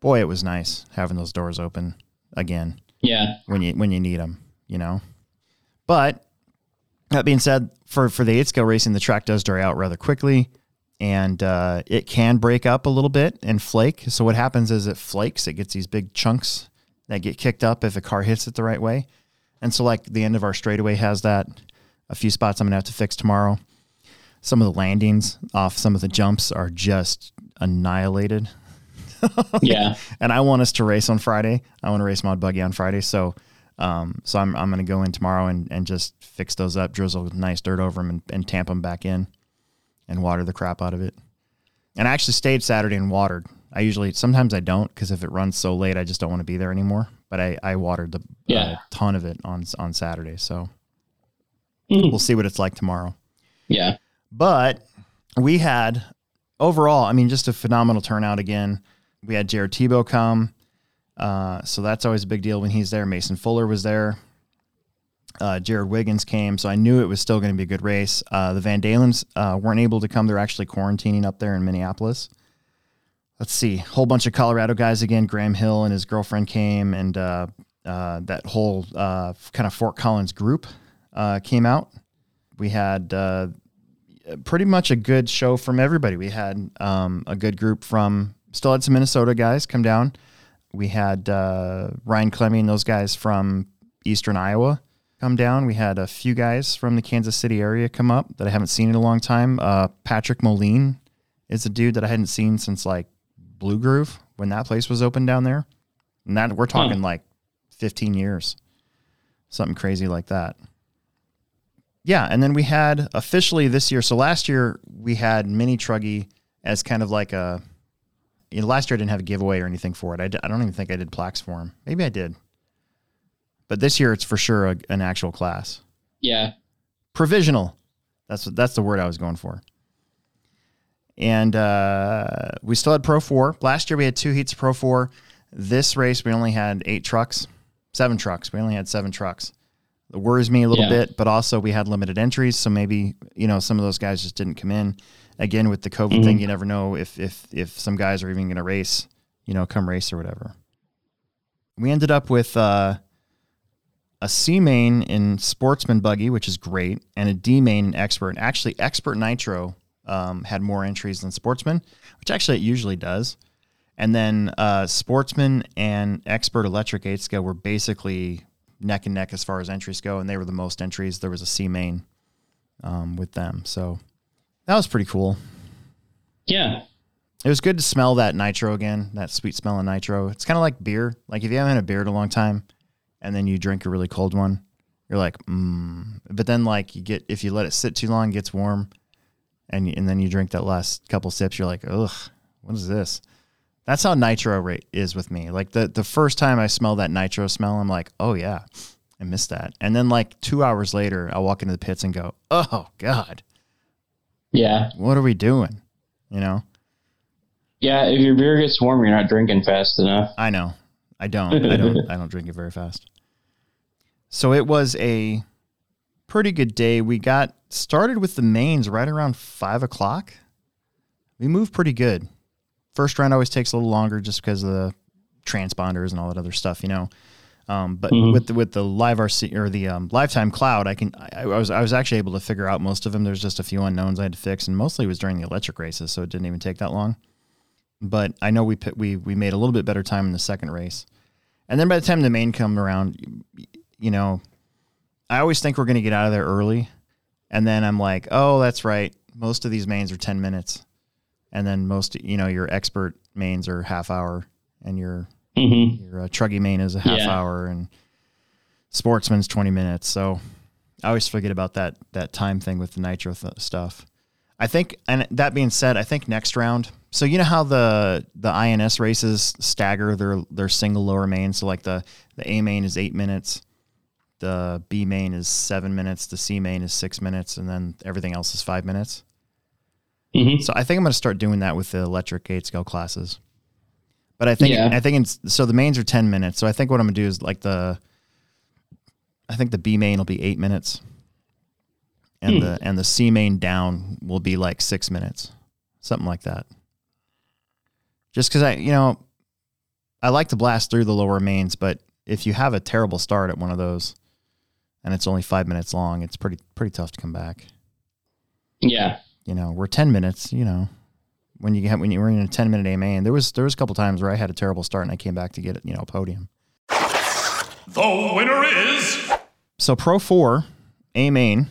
boy, it was nice having those doors open again Yeah. when you when you need them. You know, but that being said, for for the eight scale racing, the track does dry out rather quickly, and uh, it can break up a little bit and flake. So what happens is it flakes. It gets these big chunks that get kicked up if a car hits it the right way. And so like the end of our straightaway has that. A few spots I'm gonna have to fix tomorrow. Some of the landings off some of the jumps are just annihilated Yeah. and I want us to race on Friday. I want to race Mod Buggy on Friday, so um, so I'm I'm going to go in tomorrow and, and just fix those up, drizzle nice dirt over them, and, and tamp them back in, and water the crap out of it. And I actually stayed Saturday and watered. I usually sometimes I don't because if it runs so late, I just don't want to be there anymore. But I I watered the Yeah. a ton of it on on Saturday, so Mhm. we'll see what it's like tomorrow. Yeah. But we had overall, I mean, just a phenomenal turnout again. We had Jared Tebow come. Uh, so that's always a big deal when he's there. Mason Fuller was there. Uh, Jared Wiggins came. So I knew it was still going to be a good race. Uh, the Van Dalens uh, weren't able to come. They're actually quarantining up there in Minneapolis. Let's see. whole bunch of Colorado guys again. Graham Hill and his girlfriend came, and uh, uh, that whole kind of Fort Collins group came out. We had pretty much a good show from everybody. We had um, a good group from still had some Minnesota guys come down. We had uh, Ryan Clemming, and those guys from Eastern Iowa come down. We had a few guys from the Kansas City area come up that I haven't seen in a long time. Uh, Patrick Moline is a dude that I hadn't seen since like Blue Groove when that place was open down there, and that we're talking like 15 years, something crazy like that. Yeah, and then we had officially this year. So last year we had Mini Truggy as kind of like a. You know, last year I didn't have a giveaway or anything for it. I, d- I don't even think I did plaques for him. Maybe I did. But this year it's for sure a, an actual class. Yeah. Provisional. That's what that's the word I was going for. And uh, we still had Pro Four. Last year we had two heats of Pro Four. This race we only had eight trucks, seven trucks. We only had seven trucks. It worries me a little Yeah. bit, but also we had limited entries, so maybe you know some of those guys just didn't come in. Again, with the COVID thing, you never know if if if some guys are even going to race, you know, come race or whatever. We ended up with uh, a C main in Sportsman Buggy, which is great, and a D main in Expert. Actually, Expert Nitro um, had more entries than Sportsman, which actually it usually does. And then uh, Sportsman and Expert Electric 8 scale were basically neck and neck as far as entries go, and they were the most entries. There was a C main um, with them, so that was pretty cool. Yeah. It was good to smell that nitro again, that sweet smell of nitro. It's kind of like beer. Like if you haven't had a beer in a long time, and then you drink a really cold one, you're like, mm. But then like you get if you let it sit too long, it gets warm, and and then you drink that last couple sips, you're like, ugh, what is this? That's how nitro rate is with me. Like the the first time I smell that nitro smell, I'm like, oh yeah, I missed that. And then like two hours later, I walk into the pits and go, oh god, Yeah. what are we doing? You know. Yeah. If your beer gets warm, you're not drinking fast enough. I know. I don't. I don't. I don't drink it very fast. So it was a pretty good day. We got started with the mains right around five o'clock. We moved pretty good. First round always takes a little longer just because of the transponders and all that other stuff, you know. Um, but Mhm. with the with the live RC or the um, LiveTime cloud, I can I, I was I was actually able to figure out most of them. There's just a few unknowns I had to fix, and mostly it was during the electric races, so it didn't even take that long. But I know we we we made a little bit better time in the second race, and then by the time the main come around, you know, I always think we're going to get out of there early, and then I'm like, oh, that's right. Most of these mains are ten minutes, and then most you know your expert mains are half hour, and your hmm your uh, truggy main is a half Yeah. hour, and sportsman's twenty minutes. So I always forget about that that time thing with the nitro th- stuff. I think, and that being said, I think next round. So you know how the the INS races stagger their their single lower main. So like the the A main is eight minutes, the B main is seven minutes, the C main is six minutes, and then everything else is five minutes. Hmm So I think I'm going to start doing that with the electric gate scale classes. But I think Yeah. I think it's, so the mains are 10 minutes. So I think what I'm going to do is like the I think the B main will be 8 minutes. And Hmm. the and the C main down will be like 6 minutes. Something like that. Just cuz I, you know, I like to blast through the lower mains, but if you have a terrible start at one of those and it's only 5 minutes long, it's pretty pretty tough to come back Yeah. You know, we're 10 minutes, you know, when you have, when you were in a 10 minute AMA and there was, there was a couple times where I had a terrible start and I came back to get, it, you know, a podium. The winner is So Pro 4, A main,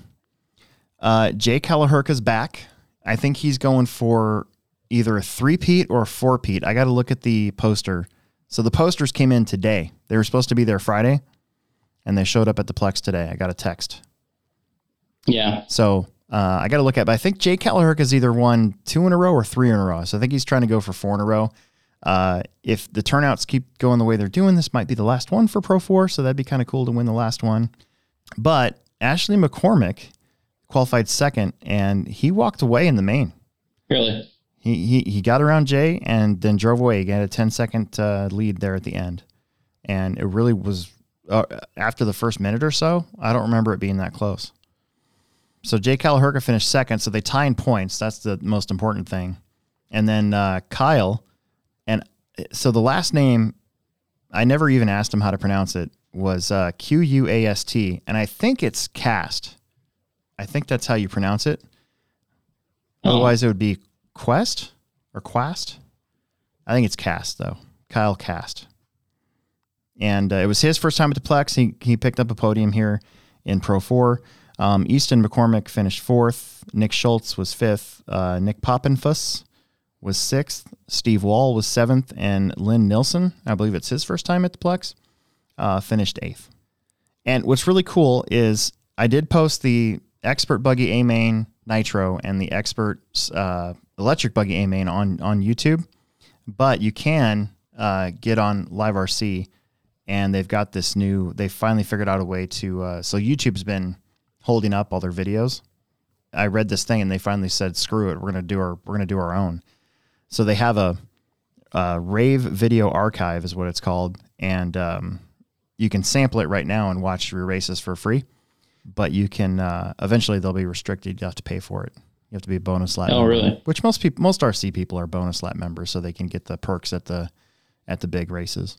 uh, Jay Kelleherka's back. I think he's going for either a three-peat or a four-peat. I got to look at the poster. So the posters came in today. They were supposed to be there Friday and they showed up at the Plex today. I got a text. Yeah. So uh, I got to look at, but I think Jay Kelleherk has either won two in a row or three in a row. So I think he's trying to go for four in a row. Uh, if the turnouts keep going the way they're doing, this might be the last one for Pro 4. So that'd be kind of cool to win the last one. But Ashley McCormick qualified second and he walked away in the main. Really. He, he, he got around Jay and then drove away. He got a 10 second uh, lead there at the end. And it really was uh, after the first minute or so. I don't remember it being that close. So Jay Kelleherka finished second. So they tie in points. That's the most important thing. And then uh, Kyle, and so the last name, I never even asked him how to pronounce it, was uh, Q U A S T. And I think it's cast. I think that's how you pronounce it. Oh. Otherwise, it would be Quest or Quast. I think it's Cast though. Kyle Cast. And uh, it was his first time at the Plex. He he picked up a podium here in Pro Four. Um, Easton McCormick finished fourth. Nick Schultz was fifth. Uh, Nick Poppenfuss was sixth. Steve Wall was seventh, and Lynn Nilsson, I believe it's his first time at the Plex, uh, finished eighth. And what's really cool is I did post the expert buggy A main nitro and the expert uh, electric buggy A main on on YouTube, but you can uh, get on Live RC, and they've got this new. They finally figured out a way to. Uh, so YouTube's been holding up all their videos. I read this thing and they finally said, "Screw it, we're gonna do our we're gonna do our own." So they have a, a rave video archive is what it's called, and um, you can sample it right now and watch your races for free. But you can uh, eventually they'll be restricted. You have to pay for it. You have to be a bonus lap. Oh, member, really? Which most people, most RC people are bonus lap members, so they can get the perks at the at the big races.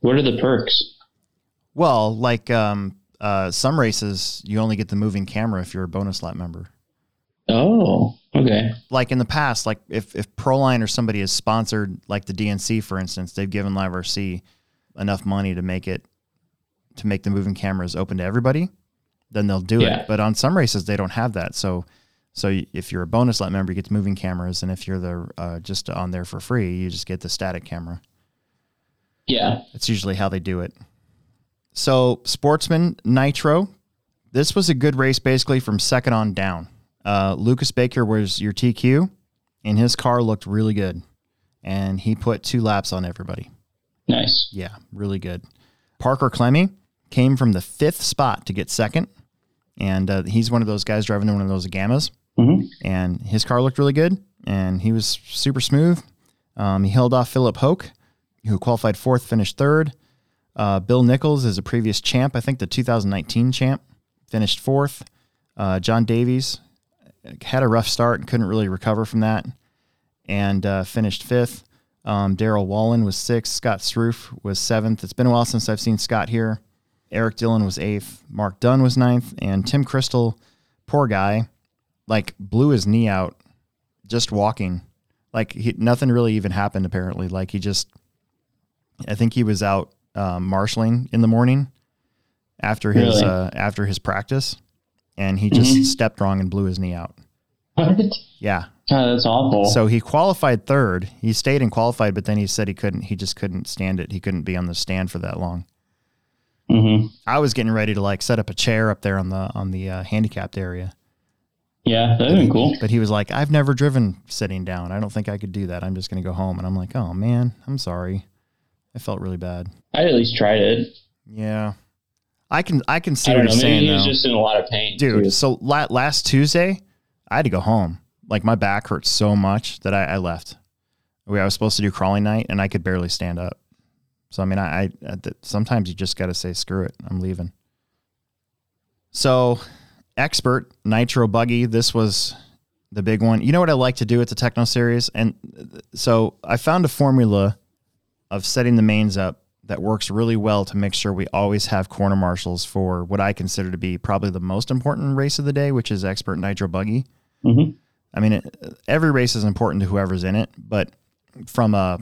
What are the perks? Well, like um, uh, some races, you only get the moving camera if you're a bonus lap member. Oh, okay. Like in the past, like if if Proline or somebody has sponsored, like the DNC, for instance, they've given Live RC enough money to make it to make the moving cameras open to everybody, then they'll do Yeah. it. But on some races, they don't have that. So, so if you're a bonus lap member, you get the moving cameras, and if you're the uh, just on there for free, you just get the static camera. Yeah. That's usually how they do it. So, Sportsman Nitro, this was a good race basically from second on down. Uh, Lucas Baker was your TQ, and his car looked really good. And he put two laps on everybody. Nice. Yeah, really good. Parker Clemmy came from the fifth spot to get second. And uh, he's one of those guys driving one of those Gammas. hmm And his car looked really good. And he was super smooth. Um, he held off Philip Hoke, who qualified fourth, finished third. Uh, Bill Nichols is a previous champ, I think the 2019 champ, finished fourth. Uh, John Davies had a rough start and couldn't really recover from that and uh, finished fifth. Um, Daryl Wallen was sixth. Scott Sroof was seventh. It's been a while since I've seen Scott here. Eric Dillon was eighth. Mark Dunn was ninth. And Tim Crystal, poor guy, like blew his knee out just walking. Like he, nothing really even happened apparently. Like he just, I think he was out um, marshaling in the morning after his Really? uh, after his practice, and he just Mhm. stepped wrong and blew his knee out. What? Yeah. God, that's awful. So he qualified third. He stayed and qualified, but then he said he couldn't. He just couldn't stand it. He couldn't be on the stand for that long. hmm I was getting ready to like set up a chair up there on the on the uh, handicapped area, Yeah, that'd been cool. but he was like, "I've never driven sitting down. I don't think I could do that. I'm just going to go home." And I'm like, "Oh man, I'm sorry. I felt really bad." I at least tried it. Yeah, I can I can see I what you're saying he was though, just in a lot of pain, dude. too. So la- last Tuesday, I had to go home. Like my back hurt so much that I, I left. We I was supposed to do crawling night, and I could barely stand up. So I mean, I, I sometimes you just got to say screw it. I'm leaving. So, expert nitro buggy. This was the big one. You know what I like to do at the Tekno Series, and uh, so I found a formula of setting the mains up that works really well to make sure we always have corner marshals for what I consider to be probably the most important race of the day, which is expert nitro buggy. Mhm. I mean, it, every race is important to whoever's in it, but from a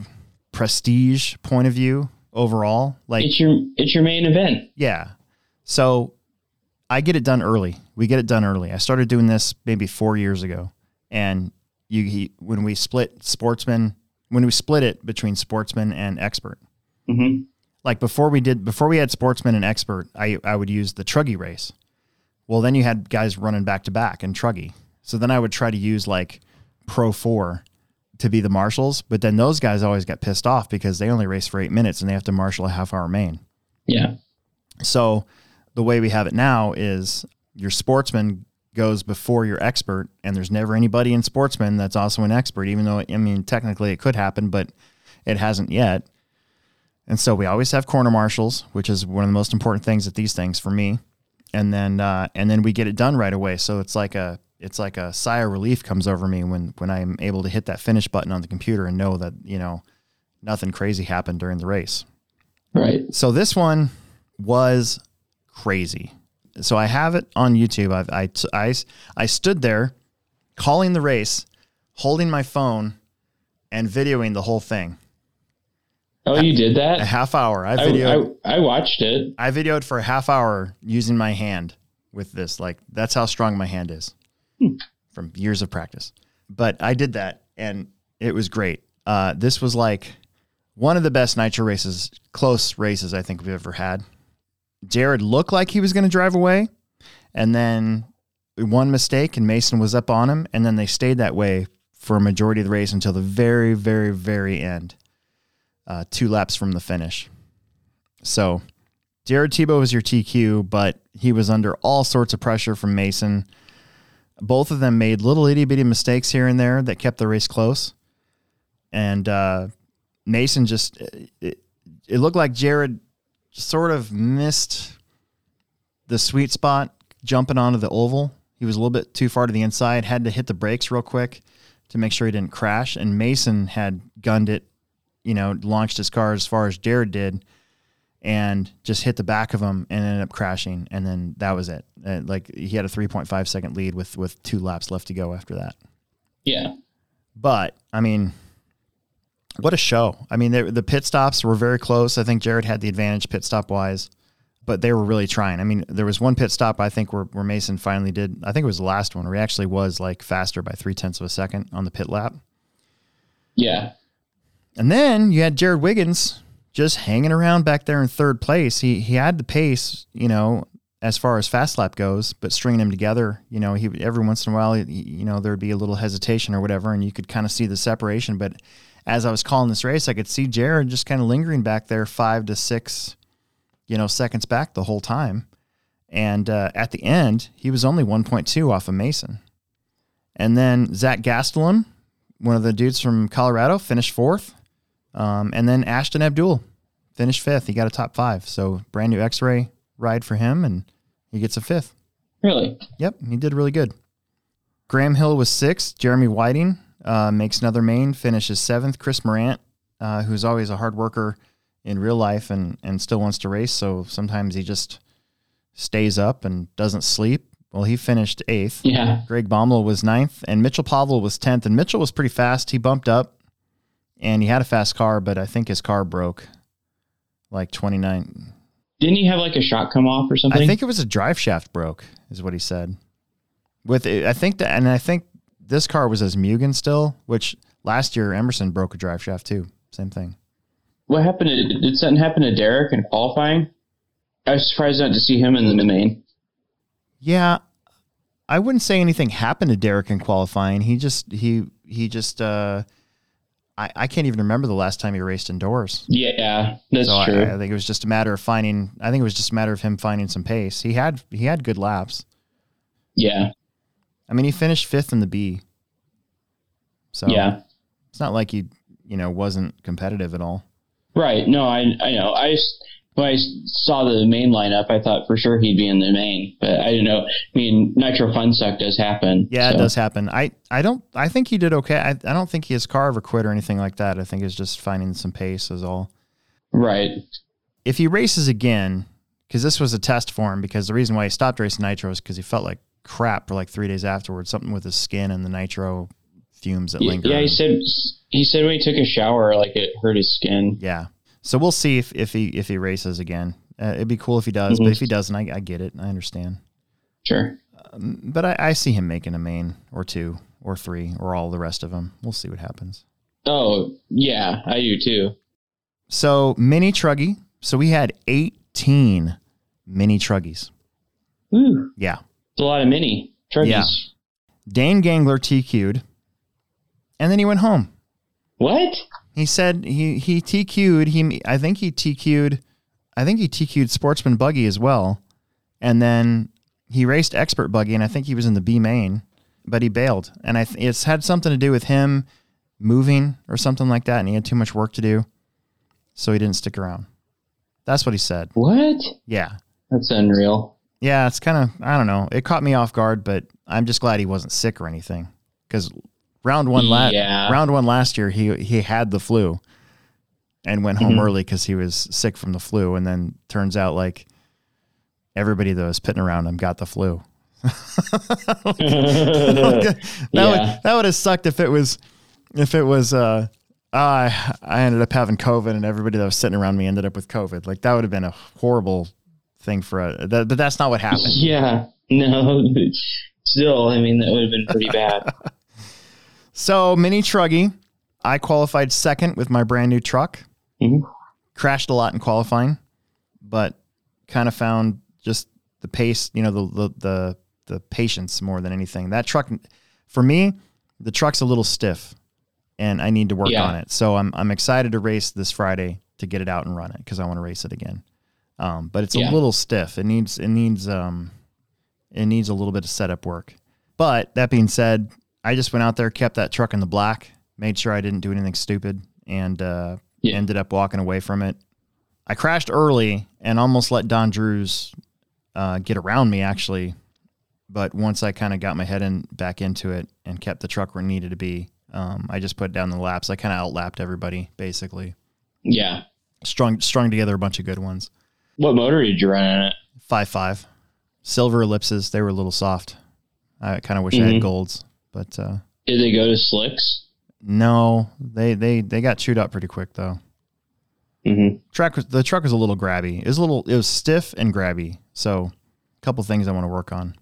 prestige point of view, overall, like It's your it's your main event. yeah. So I get it done early. We get it done early. I started doing this maybe four years ago, and you he, when we split sportsman when we split it between sportsman and expert. hmm Like before we did before we had sportsman and expert, I I would use the truggy race. Well, then you had guys running back to back in truggy. So then I would try to use like pro four to be the marshals, but then those guys always got pissed off because they only race for eight minutes and they have to marshal a half hour main. Yeah. So the way we have it now is your sportsman goes before your expert, and there's never anybody in sportsman that's also an expert, even though I mean technically it could happen, but it hasn't yet. And so we always have corner marshals, which is one of the most important things at these things for me. And then uh, and then we get it done right away. So it's like a it's like a sigh of relief comes over me when when I'm able to hit that finish button on the computer and know that you know nothing crazy happened during the race. Right. So this one was crazy. So I have it on YouTube. I've, I, I, I stood there calling the race, holding my phone and videoing the whole thing. Oh, you did that? A half hour. I I, videoed, I, I watched it. I, videoed for a half hour using my hand with this. Like that's how strong my hand is from years of practice. But I did that and it was great. Uh, this was like one of the best nitro races, close races I think we've ever had. Jared looked like he was going to drive away, and then one mistake, and Mason was up on him, and then they stayed that way for a majority of the race until the very, very, very end, uh, two laps from the finish. So, Jared Tebow was your TQ, but he was under all sorts of pressure from Mason. Both of them made little itty bitty mistakes here and there that kept the race close, and uh, Mason just it, it looked like Jared sort of missed the sweet spot jumping onto the oval. He was a little bit too far to the inside, had to hit the brakes real quick to make sure he didn't crash. And Mason had gunned it, you know, launched his car as far as Jared did and just hit the back of him and ended up crashing. And then that was it. Uh, like he had a 3.5 second lead with, with two laps left to go after that. Yeah. But I mean, what a show! I mean, the pit stops were very close. I think Jared had the advantage pit stop wise. but they were really trying. I mean, there was one pit stop I think where, where Mason finally did. I think it was the last one where he actually was like faster by three tenths of a second on the pit lap. Yeah. And then you had Jared Wiggins just hanging around back there in third place. He he had the pace, you know, as far as fast lap goes, but stringing them together, you know, he every once in a while, you know, there'd be a little hesitation or whatever, and you could kind of see the separation. But as I was calling this race, I could see Jared just kind of lingering back there, five to six, you know, seconds back the whole time. And uh, at the end, he was only 1.2 off of Mason. And then Zach Gastelum, one of the dudes from Colorado, finished fourth. Um, and then Ashton Abdul finished fifth. He got a top five. So brand new XRAY ride for him, and he gets a fifth. Really? Yep, he did really good. Graham Hill was sixth. Jeremy Whiting uh, makes another main, finishes seventh. Chris Morant, uh, who's always a hard worker in real life and, and still wants to race, so sometimes he just stays up and doesn't sleep. Well, he finished eighth. Yeah. Greg Baumel was ninth, and Mitchell Pavel was tenth. And Mitchell was pretty fast. He bumped up, and he had a fast car, but I think his car broke, like twenty nine. Didn't he have like a shot come off or something? I think it was a drive shaft broke, is what he said. With I think that, and I think this car was as Mugen still, which last year Emerson broke a drive shaft too. Same thing. What happened? To, did something happen to Derek in qualifying? I was surprised not to see him in the main. Yeah, I wouldn't say anything happened to Derek in qualifying. He just he he just uh, I I can't even remember the last time he raced indoors. Yeah, that's so true. I, I think it was just a matter of finding. I think it was just a matter of him finding some pace. He had he had good laps. yeah, I mean, he finished fifth in the B. So yeah, it's not like he you know wasn't competitive at all. right. No, I I know. I when I saw the main lineup, I thought for sure he'd be in the main, but I didn't know. I mean, Nitro Fun Suck does happen. Yeah, it does happen. I, I don't I think he did okay. I, I don't think his car ever quit or anything like that. I think it's just finding some pace is all. Right. If he races again, because this was a test for him, because the reason why he stopped racing nitro is because he felt like crap for like three days afterwards. Something with his skin and the nitro fumes that linger. yeah, he said he said when he took a shower, like it hurt his skin. Yeah. So we'll see if, if he if he races again. Uh, it'd be cool if he does, but Mhm. if he doesn't, I, I get it. I understand. Sure. But I, I see him making a main or two or three or all the rest of them. We'll see what happens. Oh yeah, I do too. So mini truggy. So we had 18 mini truggies. Woo, Yeah. A lot of mini truckies. Yeah. Dane Gangler TQ'd, and then he went home. What? He said he he TQ'd. He I think he TQ'd. I think he TQ'd Sportsman Buggy as well, and then he raced Expert Buggy, and I think he was in the B main, but he bailed. And I th- it's had something to do with him moving or something like that, and he had too much work to do, so he didn't stick around. That's what he said. What? Yeah. That's unreal. Yeah, it's kind of I don't know. It caught me off guard, but I'm just glad he wasn't sick or anything. Because round one la- Yeah. round one last year, he he had the flu, and went home Mhm. early because he was sick from the flu. And then turns out like everybody that was pitting around him got the flu. that Yeah. would that would have sucked if it was if it was uh I I ended up having COVID and everybody that was sitting around me ended up with COVID. Like that would have been a horrible thing for a that, but that's not what happened. Yeah. No. Still, I mean, that would have been pretty bad. So mini truggy, I qualified second with my brand new truck. Mhm. Crashed a lot in qualifying, but kind of found just the pace, you know, the, the the the patience more than anything. That truck, for me, the truck's a little stiff, and I need to work Yeah. on it. So I'm I'm excited to race this Friday to get it out and run it because I want to race it again. Um, but it's Yeah. a little stiff. It needs it needs um it needs a little bit of setup work. But that being said, I just went out there, kept that truck in the black, made sure I didn't do anything stupid, and uh, Yeah. ended up walking away from it. I crashed early and almost let Don Drews uh, get around me actually, but once I kind of got my head in back into it and kept the truck where it needed to be, um, I just put down the laps. I kind of outlapped everybody basically, Yeah. strung strung together a bunch of good ones. What motor did you run on it? Five five, silver ellipses. They were a little soft. I kind of wish I had Mhm. golds, but uh, Did they go to slicks? no, they they they got chewed up pretty quick though. hmm Track was, the truck was a little grabby. It was a little it was stiff and grabby. So a couple things I want to work on.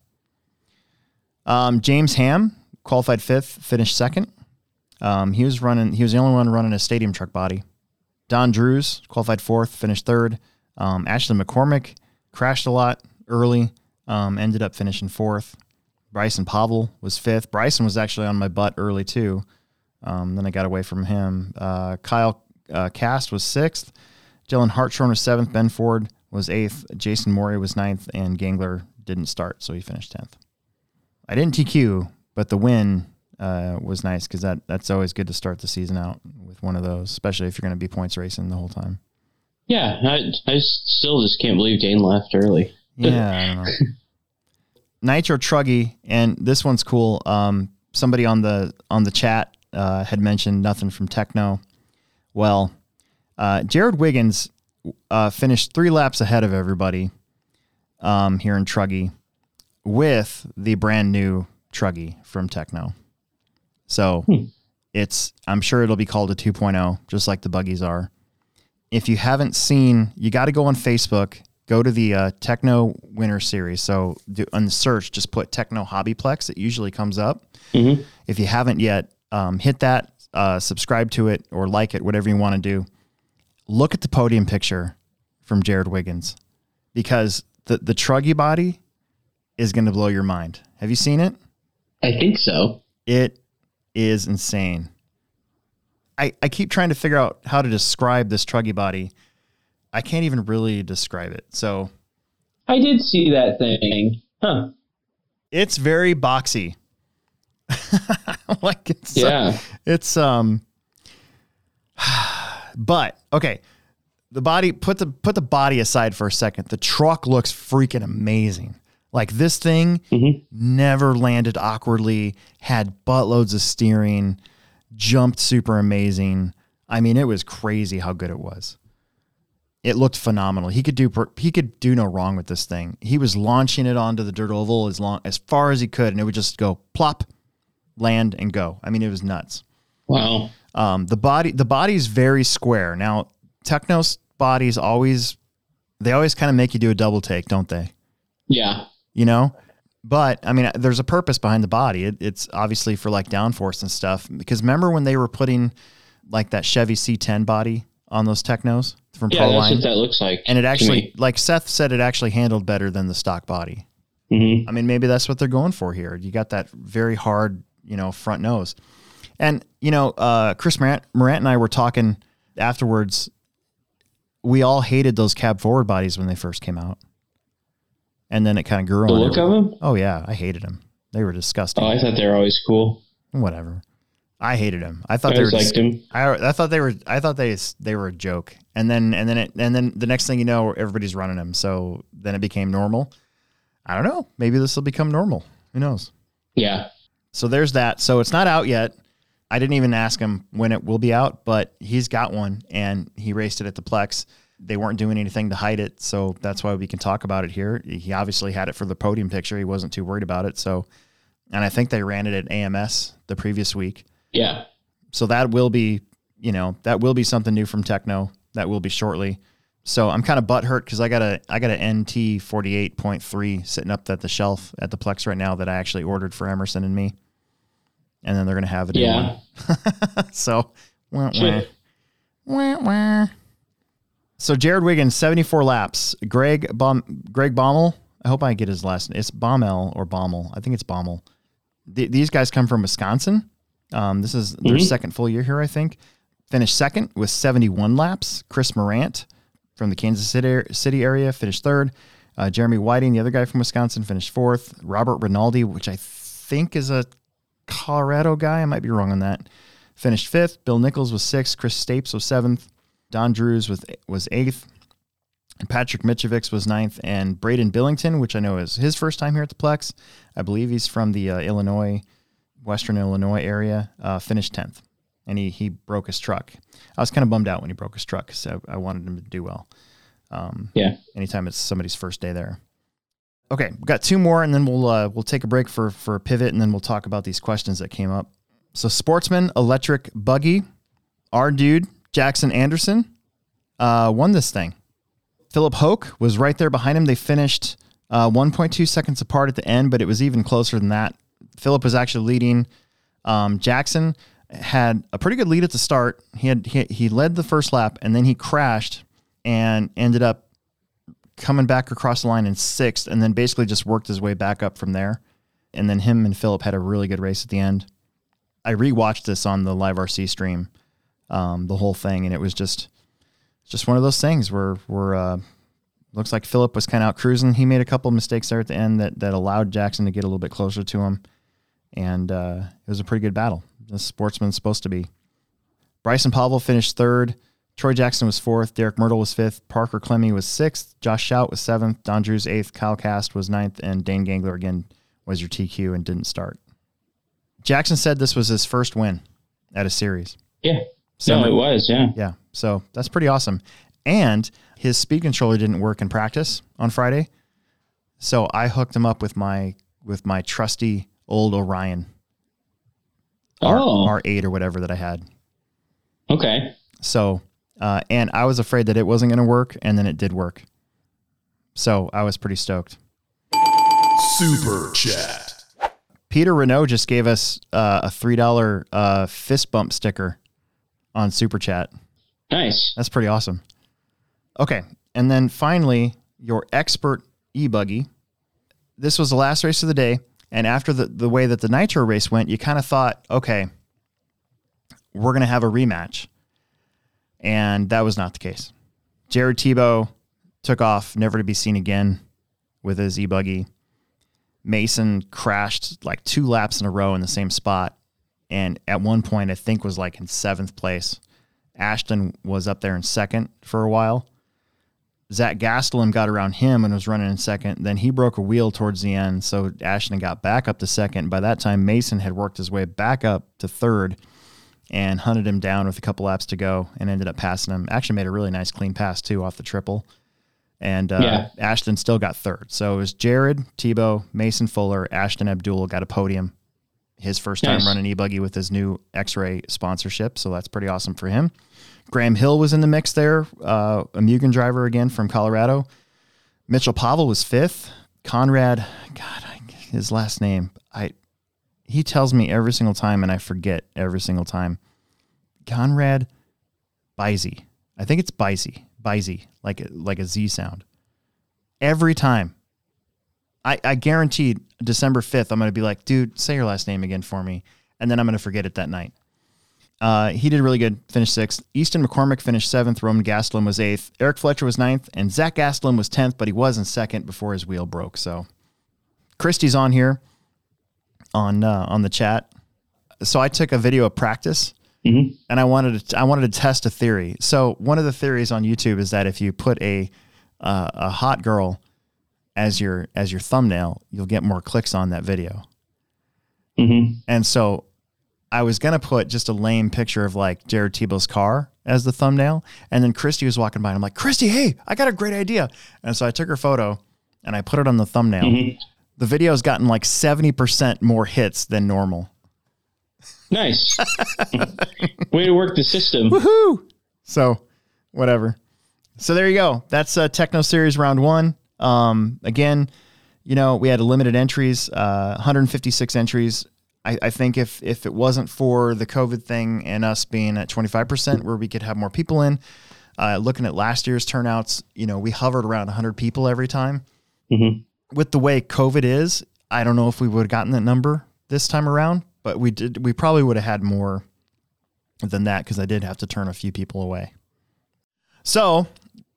Um, James Ham qualified fifth, finished second. Um, he was running. He was the only one running a stadium truck body. Don Drews qualified fourth, finished third. Um, Ashley McCormick crashed a lot early, um, ended up finishing fourth. Bryson Pavel was fifth. Bryson was actually on my butt early too. Um, then I got away from him. Uh, Kyle uh, Cast was sixth. Dylan Hartshorn was seventh. Ben Ford was eighth. Jason Morey was ninth, and Gangler didn't start, so he finished tenth. I didn't TQ, but the win uh, was nice because that that's always good to start the season out with one of those, especially if you're going to be points racing the whole time. Yeah, I, I still just can't believe Dane left early. Yeah, I. Nitro Truggy, and this one's cool. Um, somebody on the on the chat uh, had mentioned nothing from Tekno. Well, uh, Jared Wiggins uh, finished three laps ahead of everybody um, here in Truggy with the brand new Truggy from Tekno. So it's I'm sure it'll be called a 2.0, just like the buggies are. If you haven't seen, you got to go on Facebook, go to the uh, Tekno Winter Series. So do, on the search, just put Tekno Hobbyplex. It usually comes up. Mhm. If you haven't yet, um, hit that, uh, subscribe to it, or like it, whatever you want to do. Look at the podium picture from Jared Wiggins because the the truggy body is going to blow your mind. Have you seen it? I think so. It is insane. I, I keep trying to figure out how to describe this truggy body. I can't even really describe it. So I did see that thing. Huh. it's very boxy. like it's Yeah. it's um but okay. The body put the put the body aside for a second. The truck looks freaking amazing. Like this thing Mhm. never landed awkwardly, had buttloads of steering, jumped super amazing. I mean, it was crazy how good it was. It looked phenomenal. He could do he could do no wrong with this thing. He was launching it onto the dirt oval as long as far as he could, and it would just go plop, land, and go. I mean, it was nuts. Wow. Um, the body the body's very square. Now, Teknos bodies always they always kind of make you do a double take, don't they? Yeah. You know? But I mean, there's a purpose behind the body. It, it's obviously for like downforce and stuff. Because remember when they were putting like that Chevy C10 body on those Teknos from Yeah, that's Proline, what that looks like. and it actually, like Seth said, it actually handled better than the stock body. Mhm. I mean, maybe that's what they're going for here. You got that very hard, you know, front nose. And, you know, uh, Chris Morant, Morant and I were talking afterwards. We all hated those cab forward bodies when they first came out. And then it kind of grew The on look of them? Oh, yeah. I hated them. They were disgusting. Oh, I thought they were always cool. Whatever. I hated them. I I thought they were just. I, I thought they were I thought they they were a joke. And then and then it and then the next thing you know everybody's running them. So then it became normal. I don't know. Maybe this will become normal. Who knows? Yeah. So there's that. So it's not out yet. I didn't even ask him when it will be out, but he's got one and he raced it at the Plex. They weren't doing anything to hide it, so that's why we can talk about it here. He obviously had it for the podium picture. He wasn't too worried about it. So, and I think they ran it at AMS the previous week. Yeah. So that will be, you know, that will be something new from Tekno. That will be shortly. So I'm kind of butthurt because I got a I got an NT 48.3 sitting up at the shelf at the Plex right now that I actually ordered for Emerson and me, and then they're gonna have it. Yeah. so, wah, wah. Wah, wah. So Jared Wiggins 74 laps. Greg Baum, Greg Baumel. I hope I get his last. name. It's Baumel or Baumel. I think it's Baumel. Th- these guys come from Wisconsin. Um, this is their Mhm. second full year here, I think. Finished second with 71 laps. Chris Morant from the Kansas City, City area finished third. Uh, Jeremy Whiting, the other guy from Wisconsin, finished fourth. Robert Rinaldi, which I think is a Colorado guy, I might be wrong on that, finished fifth. Bill Nichols was sixth. Chris Stapes was seventh. Don Drews was was eighth. Patrick Mitrovic was ninth, and Braden Billington, which I know is his first time here at the Plex, I believe he's from the uh, Illinois, Western Illinois area, uh, finished tenth, and he he broke his truck. I was kind of bummed out when he broke his truck, so I wanted him to do well. Um, Yeah. anytime it's somebody's first day there. Okay, we got two more, and then we'll uh, we'll take a break for for a pivot, and then we'll talk about these questions that came up. So, Sportsman Electric Buggy, our dude Jackson Anderson, uh, won this thing. Philip Hoke was right there behind him. They finished uh, 1.2 seconds apart at the end, but it was even closer than that. Philip was actually leading. Um, Jackson had a pretty good lead at the start. He had he, he led the first lap, and then he crashed and ended up coming back across the line in sixth, and then basically just worked his way back up from there. And then him and Philip had a really good race at the end. I rewatched this on the live RC stream, um, the whole thing, and it was just just one of those things where where uh, looks like Philip was kind of out cruising. He made a couple of mistakes there at the end that that allowed Jackson to get a little bit closer to him, and uh, it was a pretty good battle. The sportsman's supposed to be. Bryson Pavel finished third. Troy Jackson was fourth. Derek Myrtle was fifth. Parker Clemmy was sixth. Josh Shout was seventh. Don Drews eighth. Kyle Cast was ninth. And Dane Gangler again was your TQ and didn't start. Jackson said this was his first win at a series. Yeah. So- no, it was. Yeah. Yeah. So that's pretty awesome. And his speed controller didn't work in practice on Friday. So I hooked him up with my with my trusty old Orion R, Oh. R8 or whatever that I had. Okay. So uh, and I was afraid that it wasn't going to work, and then it did work. So I was pretty stoked. Super Chat. Peter Renault just gave us uh, a three dollar uh, fist bump sticker on Super Chat. Nice. That's pretty awesome. Okay. And then finally, your expert e buggy. This was the last race of the day. And after the, the way that the Nitro race went, you kind of thought, okay, we're going to have a rematch. And that was not the case. Jared Tebow took off, never to be seen again with his e buggy. Mason crashed like two laps in a row in the same spot. And at one point, I think was like in seventh place. Ashton was up there in second for a while. Zach Gastelum got around him and was running in second. Then he broke a wheel towards the end, so Ashton got back up to second. By that time, Mason had worked his way back up to third and hunted him down with a couple laps to go and ended up passing him. Actually, made a really nice clean pass too off the triple. And uh, Yeah. Ashton still got third. So it was Jared, Tebow, Mason Fuller, Ashton Abdul got a podium. His first time Nice. running e buggy with his new XRAY sponsorship. So that's pretty awesome for him. Graham Hill was in the mix there, uh, a Mugen driver again from Colorado. Mitchell Pavel was fifth. Conrad, God, I, his last name, I he tells me every single time, and I forget every single time. Conrad Bisey, I think it's Bisey, Bisey, like a, like a Z sound. Every time, I I guaranteed December fifth, I'm gonna be like, dude, say your last name again for me, and then I'm gonna forget it that night. Uh, he did really good, finished sixth. Easton McCormick finished seventh. Roman Gastelum was eighth. Eric Fletcher was ninth, and Zach Gastelum was tenth, but he was in second before his wheel broke. So, Christie's on here on uh, on the chat. So I took a video of practice, Mhm. and I wanted to I wanted to test a theory. So one of the theories on YouTube is that if you put a uh, a hot girl as your as your thumbnail, you'll get more clicks on that video. hmm And so I was gonna put just a lame picture of like Jared Tebow's car as the thumbnail, and then Christy was walking by, and I'm like, Christy, hey, I got a great idea. And so I took her photo and I put it on the thumbnail. Mhm. The video's gotten like 70% more hits than normal. Nice. Way to work the system. Woohoo! So, whatever. So there you go. That's uh, Tekno Series round one. Um, again, you know, we had limited entries, uh, 156 entries. I, I think if if it wasn't for the COVID thing and us being at 25%, where we could have more people in, uh, looking at last year's turnouts, you know, we hovered around 100 people every time. Mhm. With the way COVID is, I don't know if we would have gotten that number this time around, but we did. We probably would have had more than that because I did have to turn a few people away. So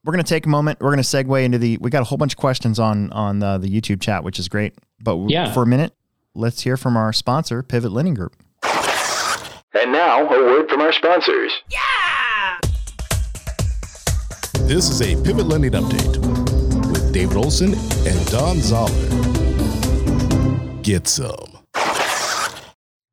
we're going to take a moment. We're going to segue into the. We got a whole bunch of questions on on uh, the YouTube chat, which is great. But Yeah. for a minute, let's hear from our sponsor, Pivot Lending Group. And now, a word from our sponsors. Yeah. This is a Pivot Lending Update with David Olson and Don Zoller. Get some.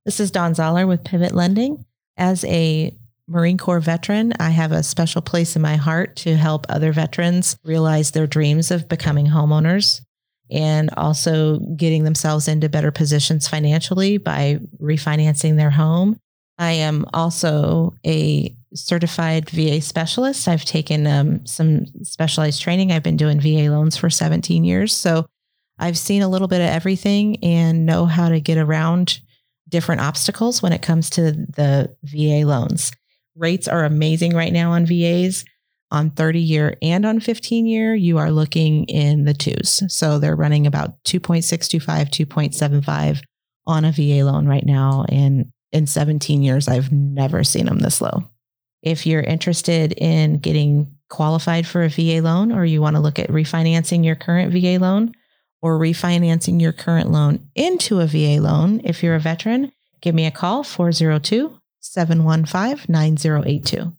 This is Don Zoller with Pivot Lending. As a Marine Corps veteran, I have a special place in my heart to help other veterans realize their dreams of becoming homeowners and also getting themselves into better positions financially by refinancing their home. I am also a certified VA specialist. I've taken um, some specialized training. I've been doing VA loans for 17 years. So I've seen a little bit of everything and know how to get around different obstacles when it comes to the VA loans. Rates are amazing right now on VAs. On 30 year and on 15 year, you are looking in the twos. So they're running about 2.625, 2.75 on a VA loan right now. And in 17 years, I've never seen them this low. If you're interested in getting qualified for a VA loan or you want to look at refinancing your current VA loan or refinancing your current loan into a VA loan, if you're a veteran, give me a call 402 715 9082.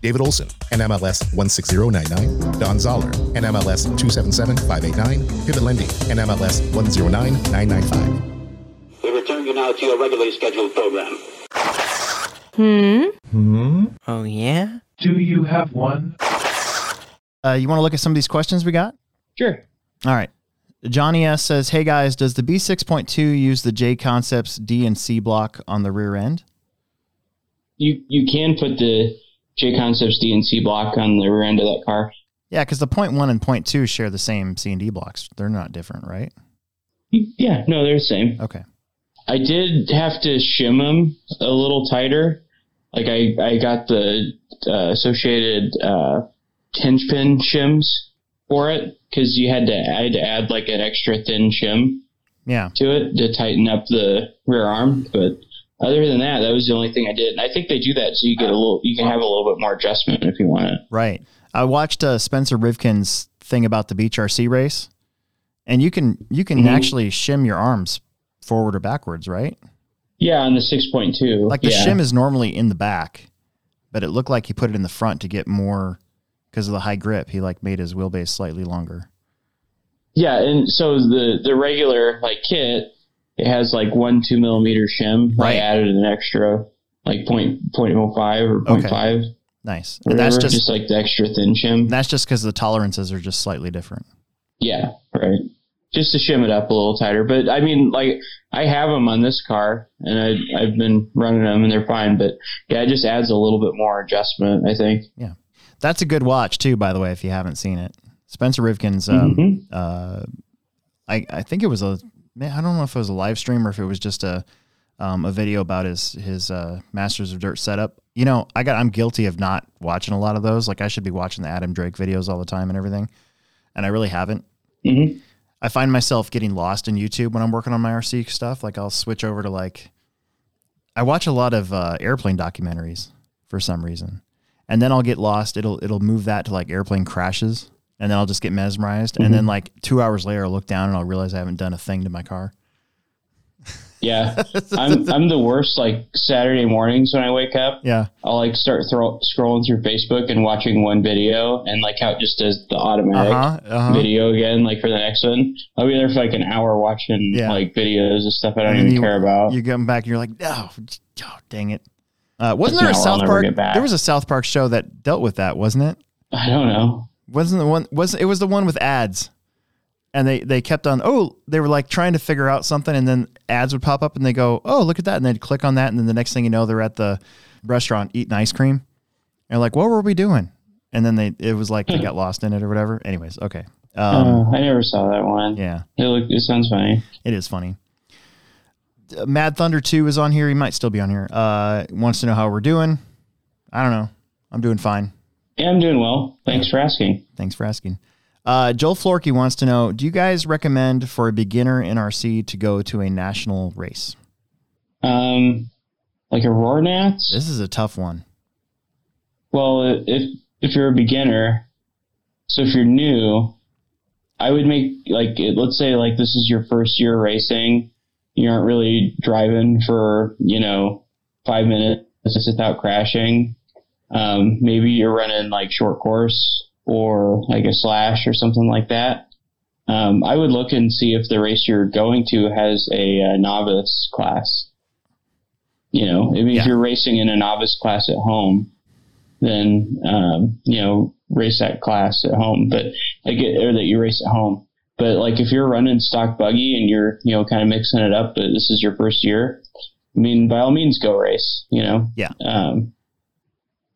David Olson, NMLS 16099. Don Zoller, NMLS 277589. Pivot Lending, NMLS 109995. We return you now to your regularly scheduled program. Hmm? Hmm? Oh, yeah? Do you have one? Uh, you want to look at some of these questions we got? Sure. All right. Johnny S says, "Hey guys, does the B6.2 use the J Concepts D and C block on the rear end?" You you can put the J Concepts D and C block on the rear end of that car. Yeah, because the point one and point two share the same C and D blocks. They're not different, right? Yeah, no, they're the same. Okay. I did have to shim them a little tighter. Like I, I got the uh, associated uh, hinge pin shims for it because you had to I had to add like an extra thin shim Yeah. to it to tighten up the rear arm. But other than that, that was the only thing I did. And I think they do that so you get a little, you can have a little bit more adjustment if you want it. Right. I watched uh, Spencer Rivkin's thing about the Beach RC race, and you can you can Mhm. actually shim your arms forward or backwards, right? Yeah, on the six point two. Like the yeah. shim is normally in the back, but it looked like he put it in the front to get more because of the high grip. He like made his wheelbase slightly longer. Yeah, and so the the regular like kit, it has like one two millimeter shim. Right. I added an extra like point point oh five or point Okay. five. Nice. And that's whatever, just, like the extra thin shim. that's just because the tolerances are just slightly different. Yeah, right. Just to shim it up a little tighter. But I mean, like I have them on this car, and I I've been running them, and they're fine. But yeah, it just adds a little bit more adjustment. I think. That's a good watch too, by the way, if you haven't seen it. Spencer Rivkin's um, Mhm. uh, I, I think it was a man, I don't know if it was a live stream or if it was just a um, a video about his his uh, Masters of Dirt setup. You know, I got I'm guilty of not watching a lot of those. Like I should be watching the Adam Drake videos all the time and everything, and I really haven't. Mhm. I find myself getting lost in YouTube when I'm working on my RC stuff. Like I'll switch over to like I watch a lot of uh, airplane documentaries for some reason, and then I'll get lost. It'll it'll move that to like airplane crashes, and then I'll just get mesmerized. And then like two hours later, I'll look down and I'll realize I haven't done a thing to my car. Yeah, I'm I'm the worst. Like Saturday mornings when I wake up, Yeah, I'll like start throw, scrolling through Facebook and watching one video, and like how it just does the automatic uh-huh, uh-huh. video again, like for the next one. I'll be there for like an hour watching Yeah. like videos and stuff I don't And even you- care about. You come back and you're like, oh, oh dang it. Uh, wasn't there a an hour I'll South Park? There was a South Park show that dealt with that, wasn't it? I don't know. wasn't the one was it was the one with ads and they they kept on oh they were like trying to figure out something and then ads would pop up and they go oh look at that and they'd click on that and then the next thing you know they're at the restaurant eating ice cream and they're like what were we doing and then they it was like they got lost in it or whatever anyways okay um oh, I never saw that one. yeah It look, it sounds funny. it is funny Uh, mad thunder 2 is on here he might still be on here uh wants to know how we're doing i don't know i'm doing fine Yeah, I'm doing well. Thanks for asking. Thanks for asking. Uh, Joel Florkey wants to know Do you guys recommend for a beginner in RC to go to a national race? Um, like a Roarnats. This is a tough one. Well, if if you're a beginner, so if you're new, I would make like let's say like this is your first year racing, you aren't really driving for you know five minutes without crashing. Um, maybe you're running like short course or like a slash or something like that. Um, I would look and see if the race you're going to has a, uh novice class. You know, I mean, Yeah. if you're racing in a novice class at home, then um, you know race that class at home, but like it, or that you race at home. But like if you're running stock buggy and you're you know kind of mixing it up, but this is your first year, I mean, by all means, go race. You know. Yeah. Um,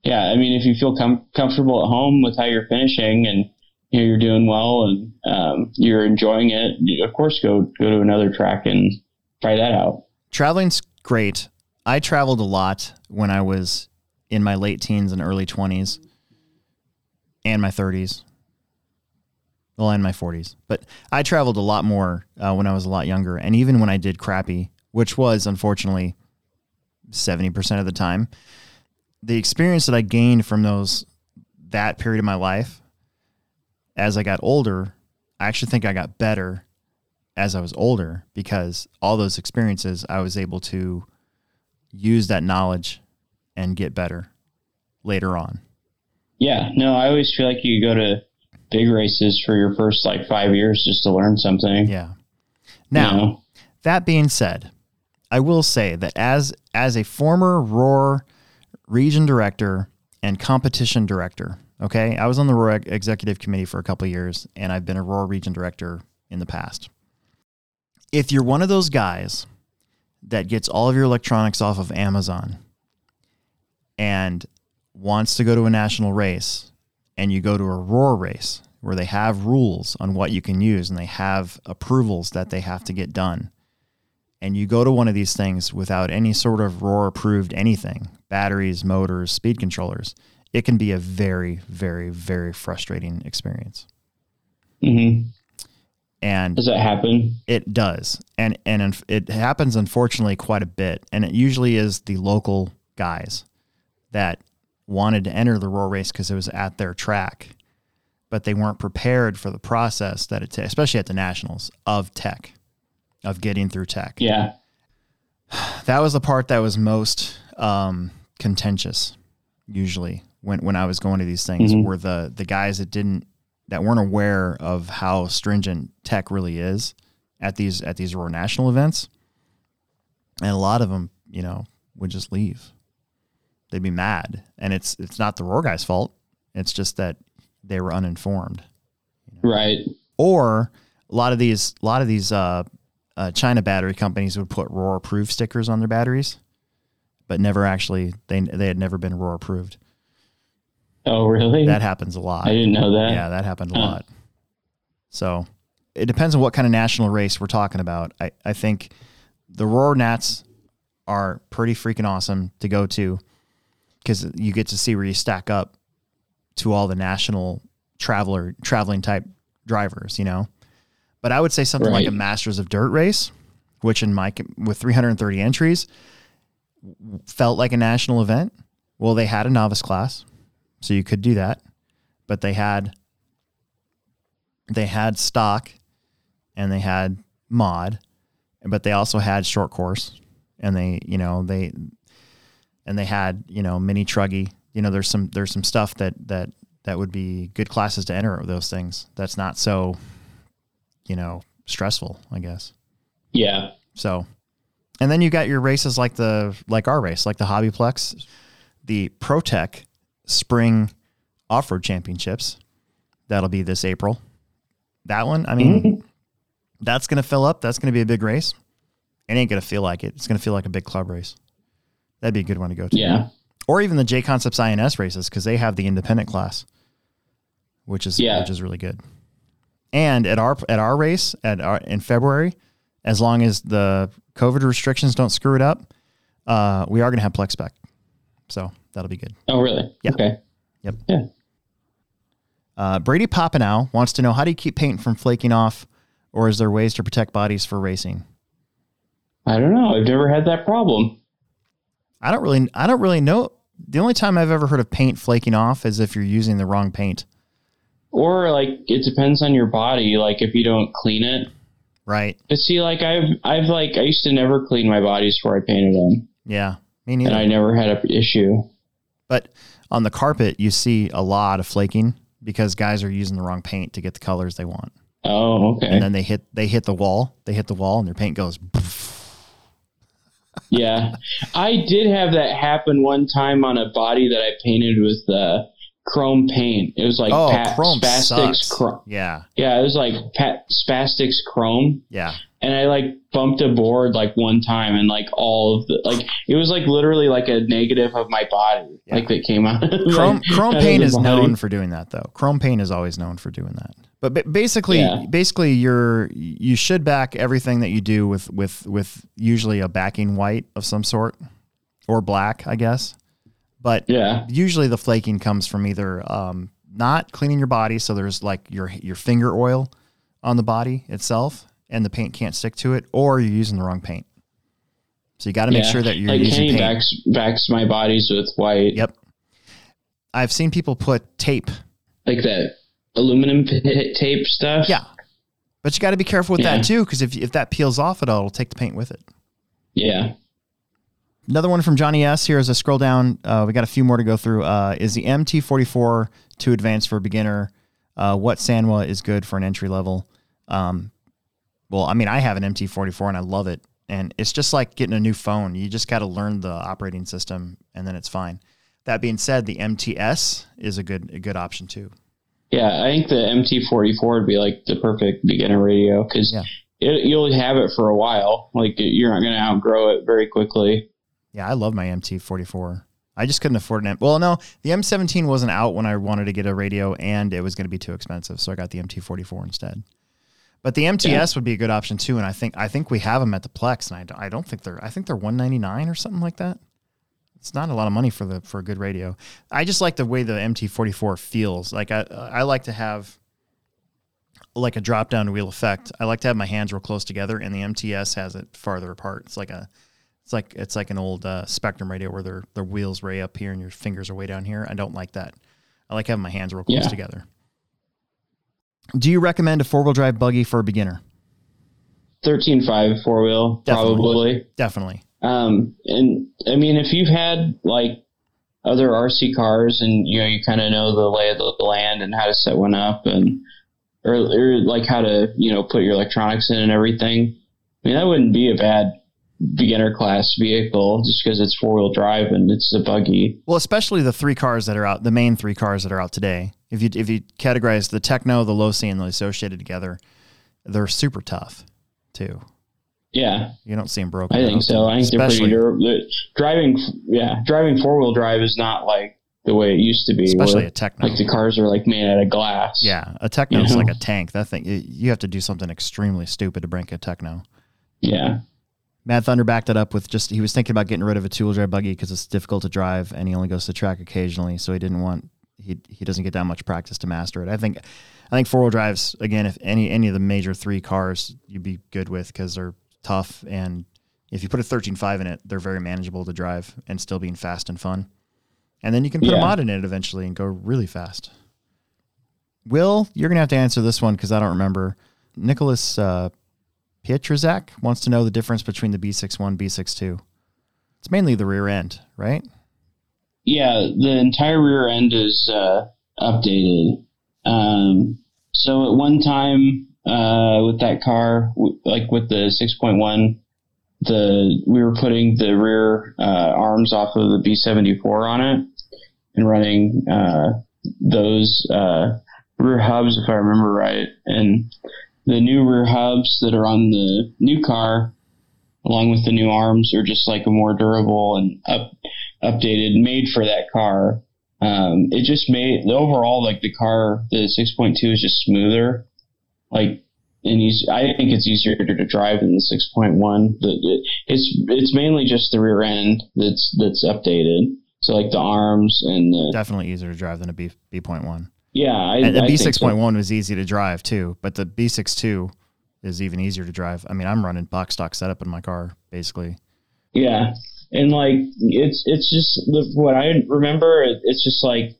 yeah. I mean, if you feel com- comfortable at home with how you're finishing and you know, you're doing well and um, you're enjoying it, of course, go go to another track and try that out. Traveling's great. I traveled a lot when I was in my late teens and early 20s and my 30s. Well, in my 40s. But I traveled a lot more uh, when I was a lot younger. And even when I did crappy, which was unfortunately 70% of the time, the experience that I gained from those that period of my life as I got older, I actually think I got better as I was older because all those experiences I was able to use that knowledge and get better later on. Yeah. No, I always feel like you go to big races for your first like five years just to learn something. Yeah. Now, You know? that being said, I will say that as as a former Roar region director and competition director, okay, I was on the Roar executive committee for a couple of years, and I've been a Roar region director in the past. If you're one of those guys that gets all of your electronics off of Amazon and wants to go to a national race, and you go to a Roar race where they have rules on what you can use and they have approvals that they have to get done and you go to one of these things without any sort of roar approved anything batteries motors speed controllers it can be a very very very frustrating experience Mm-hmm. and Does that happen? it does and and it happens unfortunately quite a bit and it usually is the local guys that wanted to enter the roar race because it was at their track but they weren't prepared for the process that it takes especially at the nationals of tech of getting through tech Yeah. that was the part that was most um, contentious usually when, when I was going to these things Mhm. were the the guys that didn't that weren't aware of how stringent tech really is at these at these Roar national events and a lot of them you know would just leave they'd be mad and it's it's not the Roar guys fault it's just that they were uninformed Right. or a lot of these a lot of these uh, uh, China battery companies would put Roar approved stickers on their batteries, but never actually they they had never been Roar approved. Oh, really? That happens a lot. I didn't know that. Yeah, that happened a Huh. lot. So it depends on what kind of national race we're talking about. I, I think the Roar Nats are pretty freaking awesome to go to because you get to see where you stack up to all the national traveler traveling type drivers, you know. But I would say something like a Masters of Dirt race, which in my with 330 entries felt like a national event. Well, they had a novice class, so you could do that, but they had they had stock and they had mod, but they also had short course and they, you know, they and they had, you know, mini truggy. You know, there's some there's some stuff that that that would be good classes to enter those things. That's not so, you know, stressful, I guess. Yeah. So, and then you got your races like the like our race, like the Hobbyplex, the ProTek Spring Off Road Championships. That'll be this April. That one, I mean, mm-hmm. that's going to fill up. That's going to be a big race. It ain't going to feel like it. It's going to feel like a big club race. That'd be a good one to go to. Yeah. Or even the J Concepts INS races because they have the independent class, which is Yeah. which is really good. And at our at our race at our, in February, as long as the COVID restrictions don't screw it up, uh, we are going to have Plex spec, so that'll be good. Oh, really? Yeah. Okay. Yep. Yeah. Uh, Brady Popenow wants to know how do you keep paint from flaking off, or is there ways to protect bodies for racing? I don't know. I've never had that problem. I don't really I don't really know. The only time I've ever heard of paint flaking off is if you're using the wrong paint. Or like it depends on your body. Like if you don't clean it. Right. But see, like I've I've like I used to never clean my bodies before I painted them, Yeah. Me neither. and. I never had a issue. But on the carpet, you see a lot of flaking because guys are using the wrong paint to get the colors they want, Oh, okay. and then they hit they hit the wall. They hit the wall, and their paint goes. yeah, I did have that happen one time on a body that I painted with uh, chrome paint. It was like oh, Pat chrome Spaz Stix. Chrome. Yeah, Yeah, it was like Pat Spaz Stix Chrome, yeah, and I like bumped a board like one time, and like all of the like it was like literally like a negative of my body, Yeah. like that came out. Chrome like, Chrome Paint is body. known for doing that though. Chrome Paint is always known for doing that. But basically, Yeah. basically, you're you should back everything that you do with with with usually a backing white of some sort or black, I guess. But Yeah, usually the flaking comes from either um, not cleaning your body, so there's like your your finger oil on the body itself, and the paint can't stick to it, or you're using the wrong paint. So you got to make Yeah. sure that you're like using paint. backs backs my bodies with white. Yep. I've seen people put tape. like that aluminum tape stuff. Yeah. But you got to be careful with Yeah. that too, because if, if that peels off at all, it'll take the paint with it. yeah. Another one from Johnny S. Here as I scroll down, uh, we got a few more to go through. Uh, is the MT44 too advanced for a beginner? Uh, what Sanwa is good for an entry level? Um, well, I mean, I have an MT44 and I love it. And it's just like getting a new phone. You just got to learn the operating system and then it's fine. That being said, the MTS is a good a good option too. Yeah, I think the MT44 would be like the perfect beginner radio because Yeah. you'll have it for a while. Like you're not going to outgrow it very quickly. Yeah, I love my MT44. I just couldn't afford an M. Well, no, the M17 wasn't out when I wanted to get a radio, and it was going to be too expensive, so I got the MT44 instead. But the MTS Yeah. would be a good option too, and I think I think we have them at the Plex, and I, don't- I don't think they're I think they're 199 or something like that. It's not a lot of money for the for a good radio. I just like the way the MT44 feels. Like I I like to have like a drop down wheel effect. I like to have my hands real close together, and the MTS has it farther apart. It's like a it's like it's like an old uh, Spektrum radio where their their wheels way up here and your fingers are way down here. I don't like that. I like having my hands real close Yeah. together. Do you recommend a four wheel drive buggy for a beginner? 13.5 four wheel, probably. Definitely. Um, and I mean, if you've had like other RC cars and you know you kind of know the lay of the land and how to set one up and or, or like how to you know put your electronics in and everything, I mean that wouldn't be a bad beginner class vehicle just because it's four wheel drive and it's a buggy. Well, especially the three cars that are out, the main three cars that are out today. If you if you categorize the Tekno, the Losi, and the associated together, they're super tough too. Yeah, You don't see them broken. I think so. I think they're pretty durable. Driving, yeah, driving four wheel drive is not like the way it used to be. especially where, a Tekno. like the cars are like made out of glass. yeah, a Tekno is You know? like a tank. That thing, you- have to do something extremely stupid to break a Tekno. yeah, Mad Thunder backed it up with just he was thinking about getting rid of a wheel drive buggy because it's difficult to drive and he only goes to track occasionally, so he didn't want he he doesn't get that much practice to master it. I think I think four wheel drives again if any any of the major three cars you'd be good with because they're tough and if you put a 13.5 in it, they're very manageable to drive and still being fast and fun. And then you can put a mod in it eventually and go really fast. Will, you're gonna have to answer this one because I don't remember. Nicholas uh, Pietrzak wants to know the difference between the B61 B62. It's mainly the rear end, right? yeah. The entire rear end is uh, updated. Um, so at one time uh, with that car, like with the six point one, the we were putting the rear uh, arms off of the B seventy four on it and running uh, those uh, rear hubs, if I remember right, and the new rear hubs that are on the new car, along with the new arms, are just like a more durable and up, updated, made for that car. Um, it just made the overall like the car, the 6.2 is just smoother, like, and he's, I think it's easier to drive than the 6.1. The, it's it's mainly just the rear end that's that's updated. So like the arms and the Definitely easier to drive than a B B.1. yeah, I, And the I think so. B6.1 was easy to drive too, but the B62 is even easier to drive. I mean, I'm running box stock setup in my car basically. Yeah, and like it's it's just the, what I remember. It's just like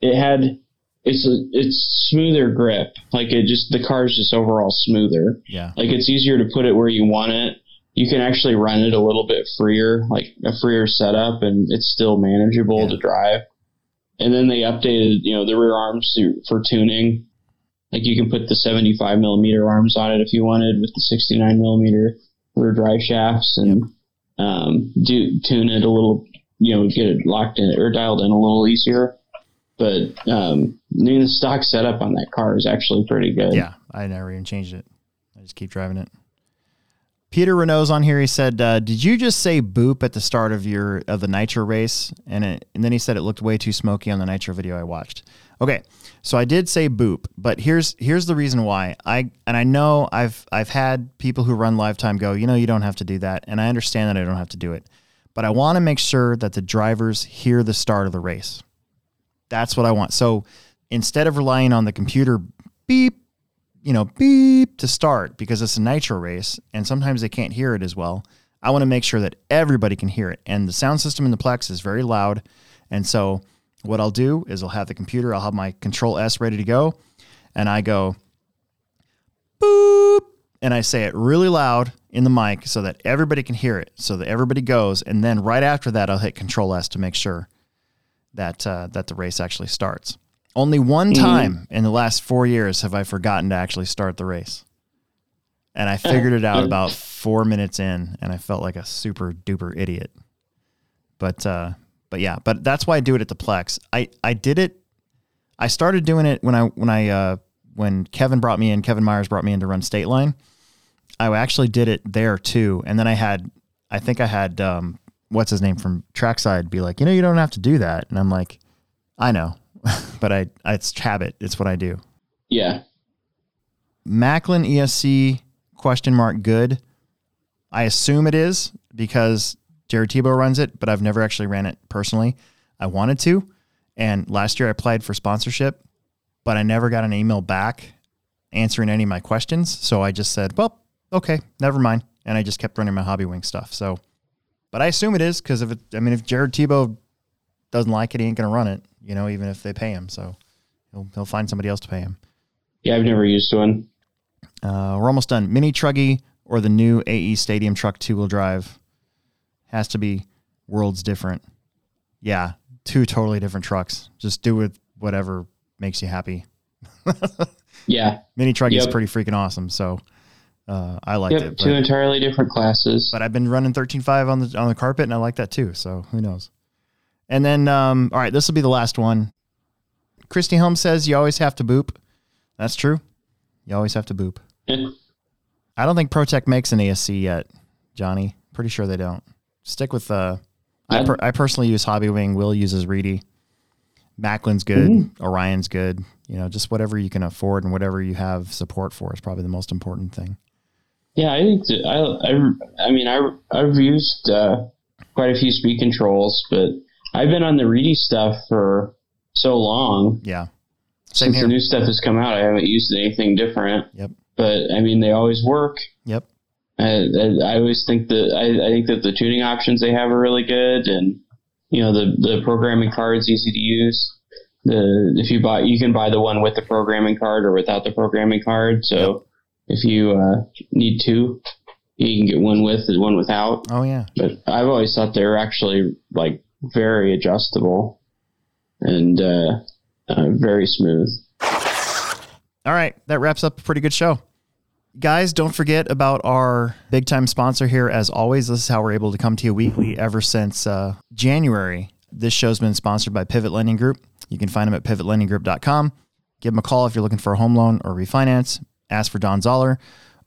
it had it's a it's smoother grip. Like it just the car's just overall smoother. Yeah. Like it's easier to put it where you want it. You can actually run it a little bit freer, like a freer setup, and it's still manageable Yeah. to drive. And then they updated, you know, the rear arms for tuning. Like you can put the 75 millimeter arms on it if you wanted, with the 69 millimeter rear drive shafts, and um, do tune it a little, you know, get it locked in or dialed in a little easier. But um, stock setup on that car is actually pretty good. Yeah. I never even changed it. I just keep driving it. Peter Renault's on here. He said, uh, "Did you just say boop at the start of your of the nitro race?" And it, and then he said it looked way too smoky on the nitro video I watched. Okay, so I did say boop, but here's here's the reason why. I and I know I've I've had people who run LiveTime go, you know, you don't have to do that, and I understand that I don't have to do it, but I want to make sure that the drivers hear the start of the race. That's what I want. So instead of relying on the computer beep you know, beep to start because it's a nitro race and sometimes they can't hear it as well. I want to make sure that everybody can hear it. And the sound system in the Plex is very loud. And so what I'll do is I'll have the computer, I'll have my control S ready to go. And I go boop and I say it really loud in the mic so that everybody can hear it, so that everybody goes. And then right after that, I'll hit control S to make sure that uh, that the race actually starts. Only one time in the last four years have I forgotten to actually start the race. And I figured it out about four minutes in, and I felt like a super duper idiot. But uh, but yeah, but that's why I do it at the Plex. I, I did it. I started doing it when I when I uh, when Kevin brought me in. Kevin Myers brought me in to run State Line. I actually did it there too, and then I had I think I had um, what's his name from Trackside be like, you know, you don't have to do that, and I'm like, I know, but I it's habit. It's what I do. Yeah. Maclan ESC question mark good. I assume it is because Jared Tebo runs it, but I've never actually ran it personally. I wanted to, and last year I applied for sponsorship, but I never got an email back answering any of my questions. So I just said, "Well, okay, never mind," and I just kept running my hobby wing stuff. So, but I assume it is because if it, I mean, if Jared Tebo doesn't like it, he ain't gonna run it. You know, even if they pay him, so he'll he'll find somebody else to pay him. Yeah, I've never used one. Uh, we're almost done. Mini Truggy or the new AE Stadium Truck two wheel drive has to be worlds different. Yeah, two totally different trucks. Just do with whatever makes you happy. Yeah. Mini Truggy is pretty freaking awesome. So uh, I liked Yep. it. Two entirely different classes. but I've been running 13.5 on the on the carpet and I like that too. So who knows? And then um, all right, this will be the last one. Christy Holmes says you always have to boop. That's true. You always have to boop. I don't think ProTek makes an ASC yet, Johnny. Pretty sure they don't. Stick with uh I, per- I personally use Hobby Wing. Will uses Reedy. Maclan's good. Orion's good. You know, just whatever you can afford and whatever you have support for is probably the most important thing. Yeah, I think that I, I, I mean, I, I've used uh, quite a few speed controls, but I've been on the Reedy stuff for so long. Yeah. Same Since here. the new stuff has come out, I haven't used anything different. Yep. But I mean, they always work. Yep. I, I, I always think that I, I think that the tuning options they have are really good, and you know the the programming card's easy to use. The if you buy, you can buy the one with the programming card or without the programming card. So if you uh, need two, you can get one with and one without. Oh yeah. But I've always thought they're actually like very adjustable and uh, uh, very smooth. All right, that wraps up a pretty good show. Guys, don't forget about our big time sponsor here. As always, this is how we're able to come to you weekly ever since uh, January. This show's been sponsored by Pivot Lending Group. You can find them at pivotlendinggroup.com. Give them a call if you're looking for a home loan or refinance. Ask for Don Zoller,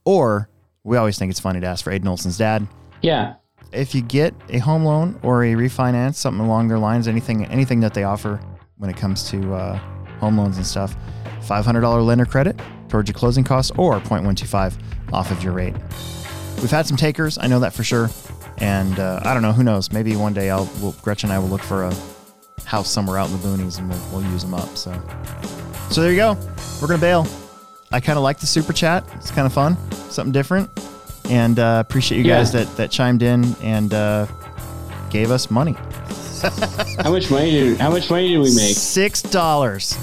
or we always think it's funny to ask for Aiden Olson's dad. Yeah, If you get a home loan or a refinance, something along their lines, anything anything that they offer when it comes to uh, home loans and stuff, $500 lender credit towards your closing costs or 0.125 off of your rate. We've had some takers, I know that for sure. And uh, I don't know, who knows? Maybe one day I'll we'll, Gretchen and I will look for a house somewhere out in the boonies and we'll, we'll use them up. So, so there you go. We're gonna bail. I kind of like the super chat. It's kind of fun, something different, and uh, appreciate you Yeah. guys that that chimed in and uh, gave us money. how much money did how much money did we make? Six dollars.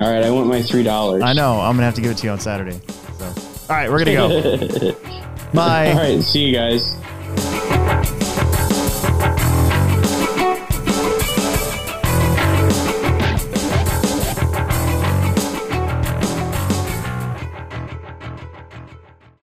All right, I want my three dollars. I know. I'm gonna have to give it to you on Saturday. So, all right, we're gonna go. Bye. All right, see you guys.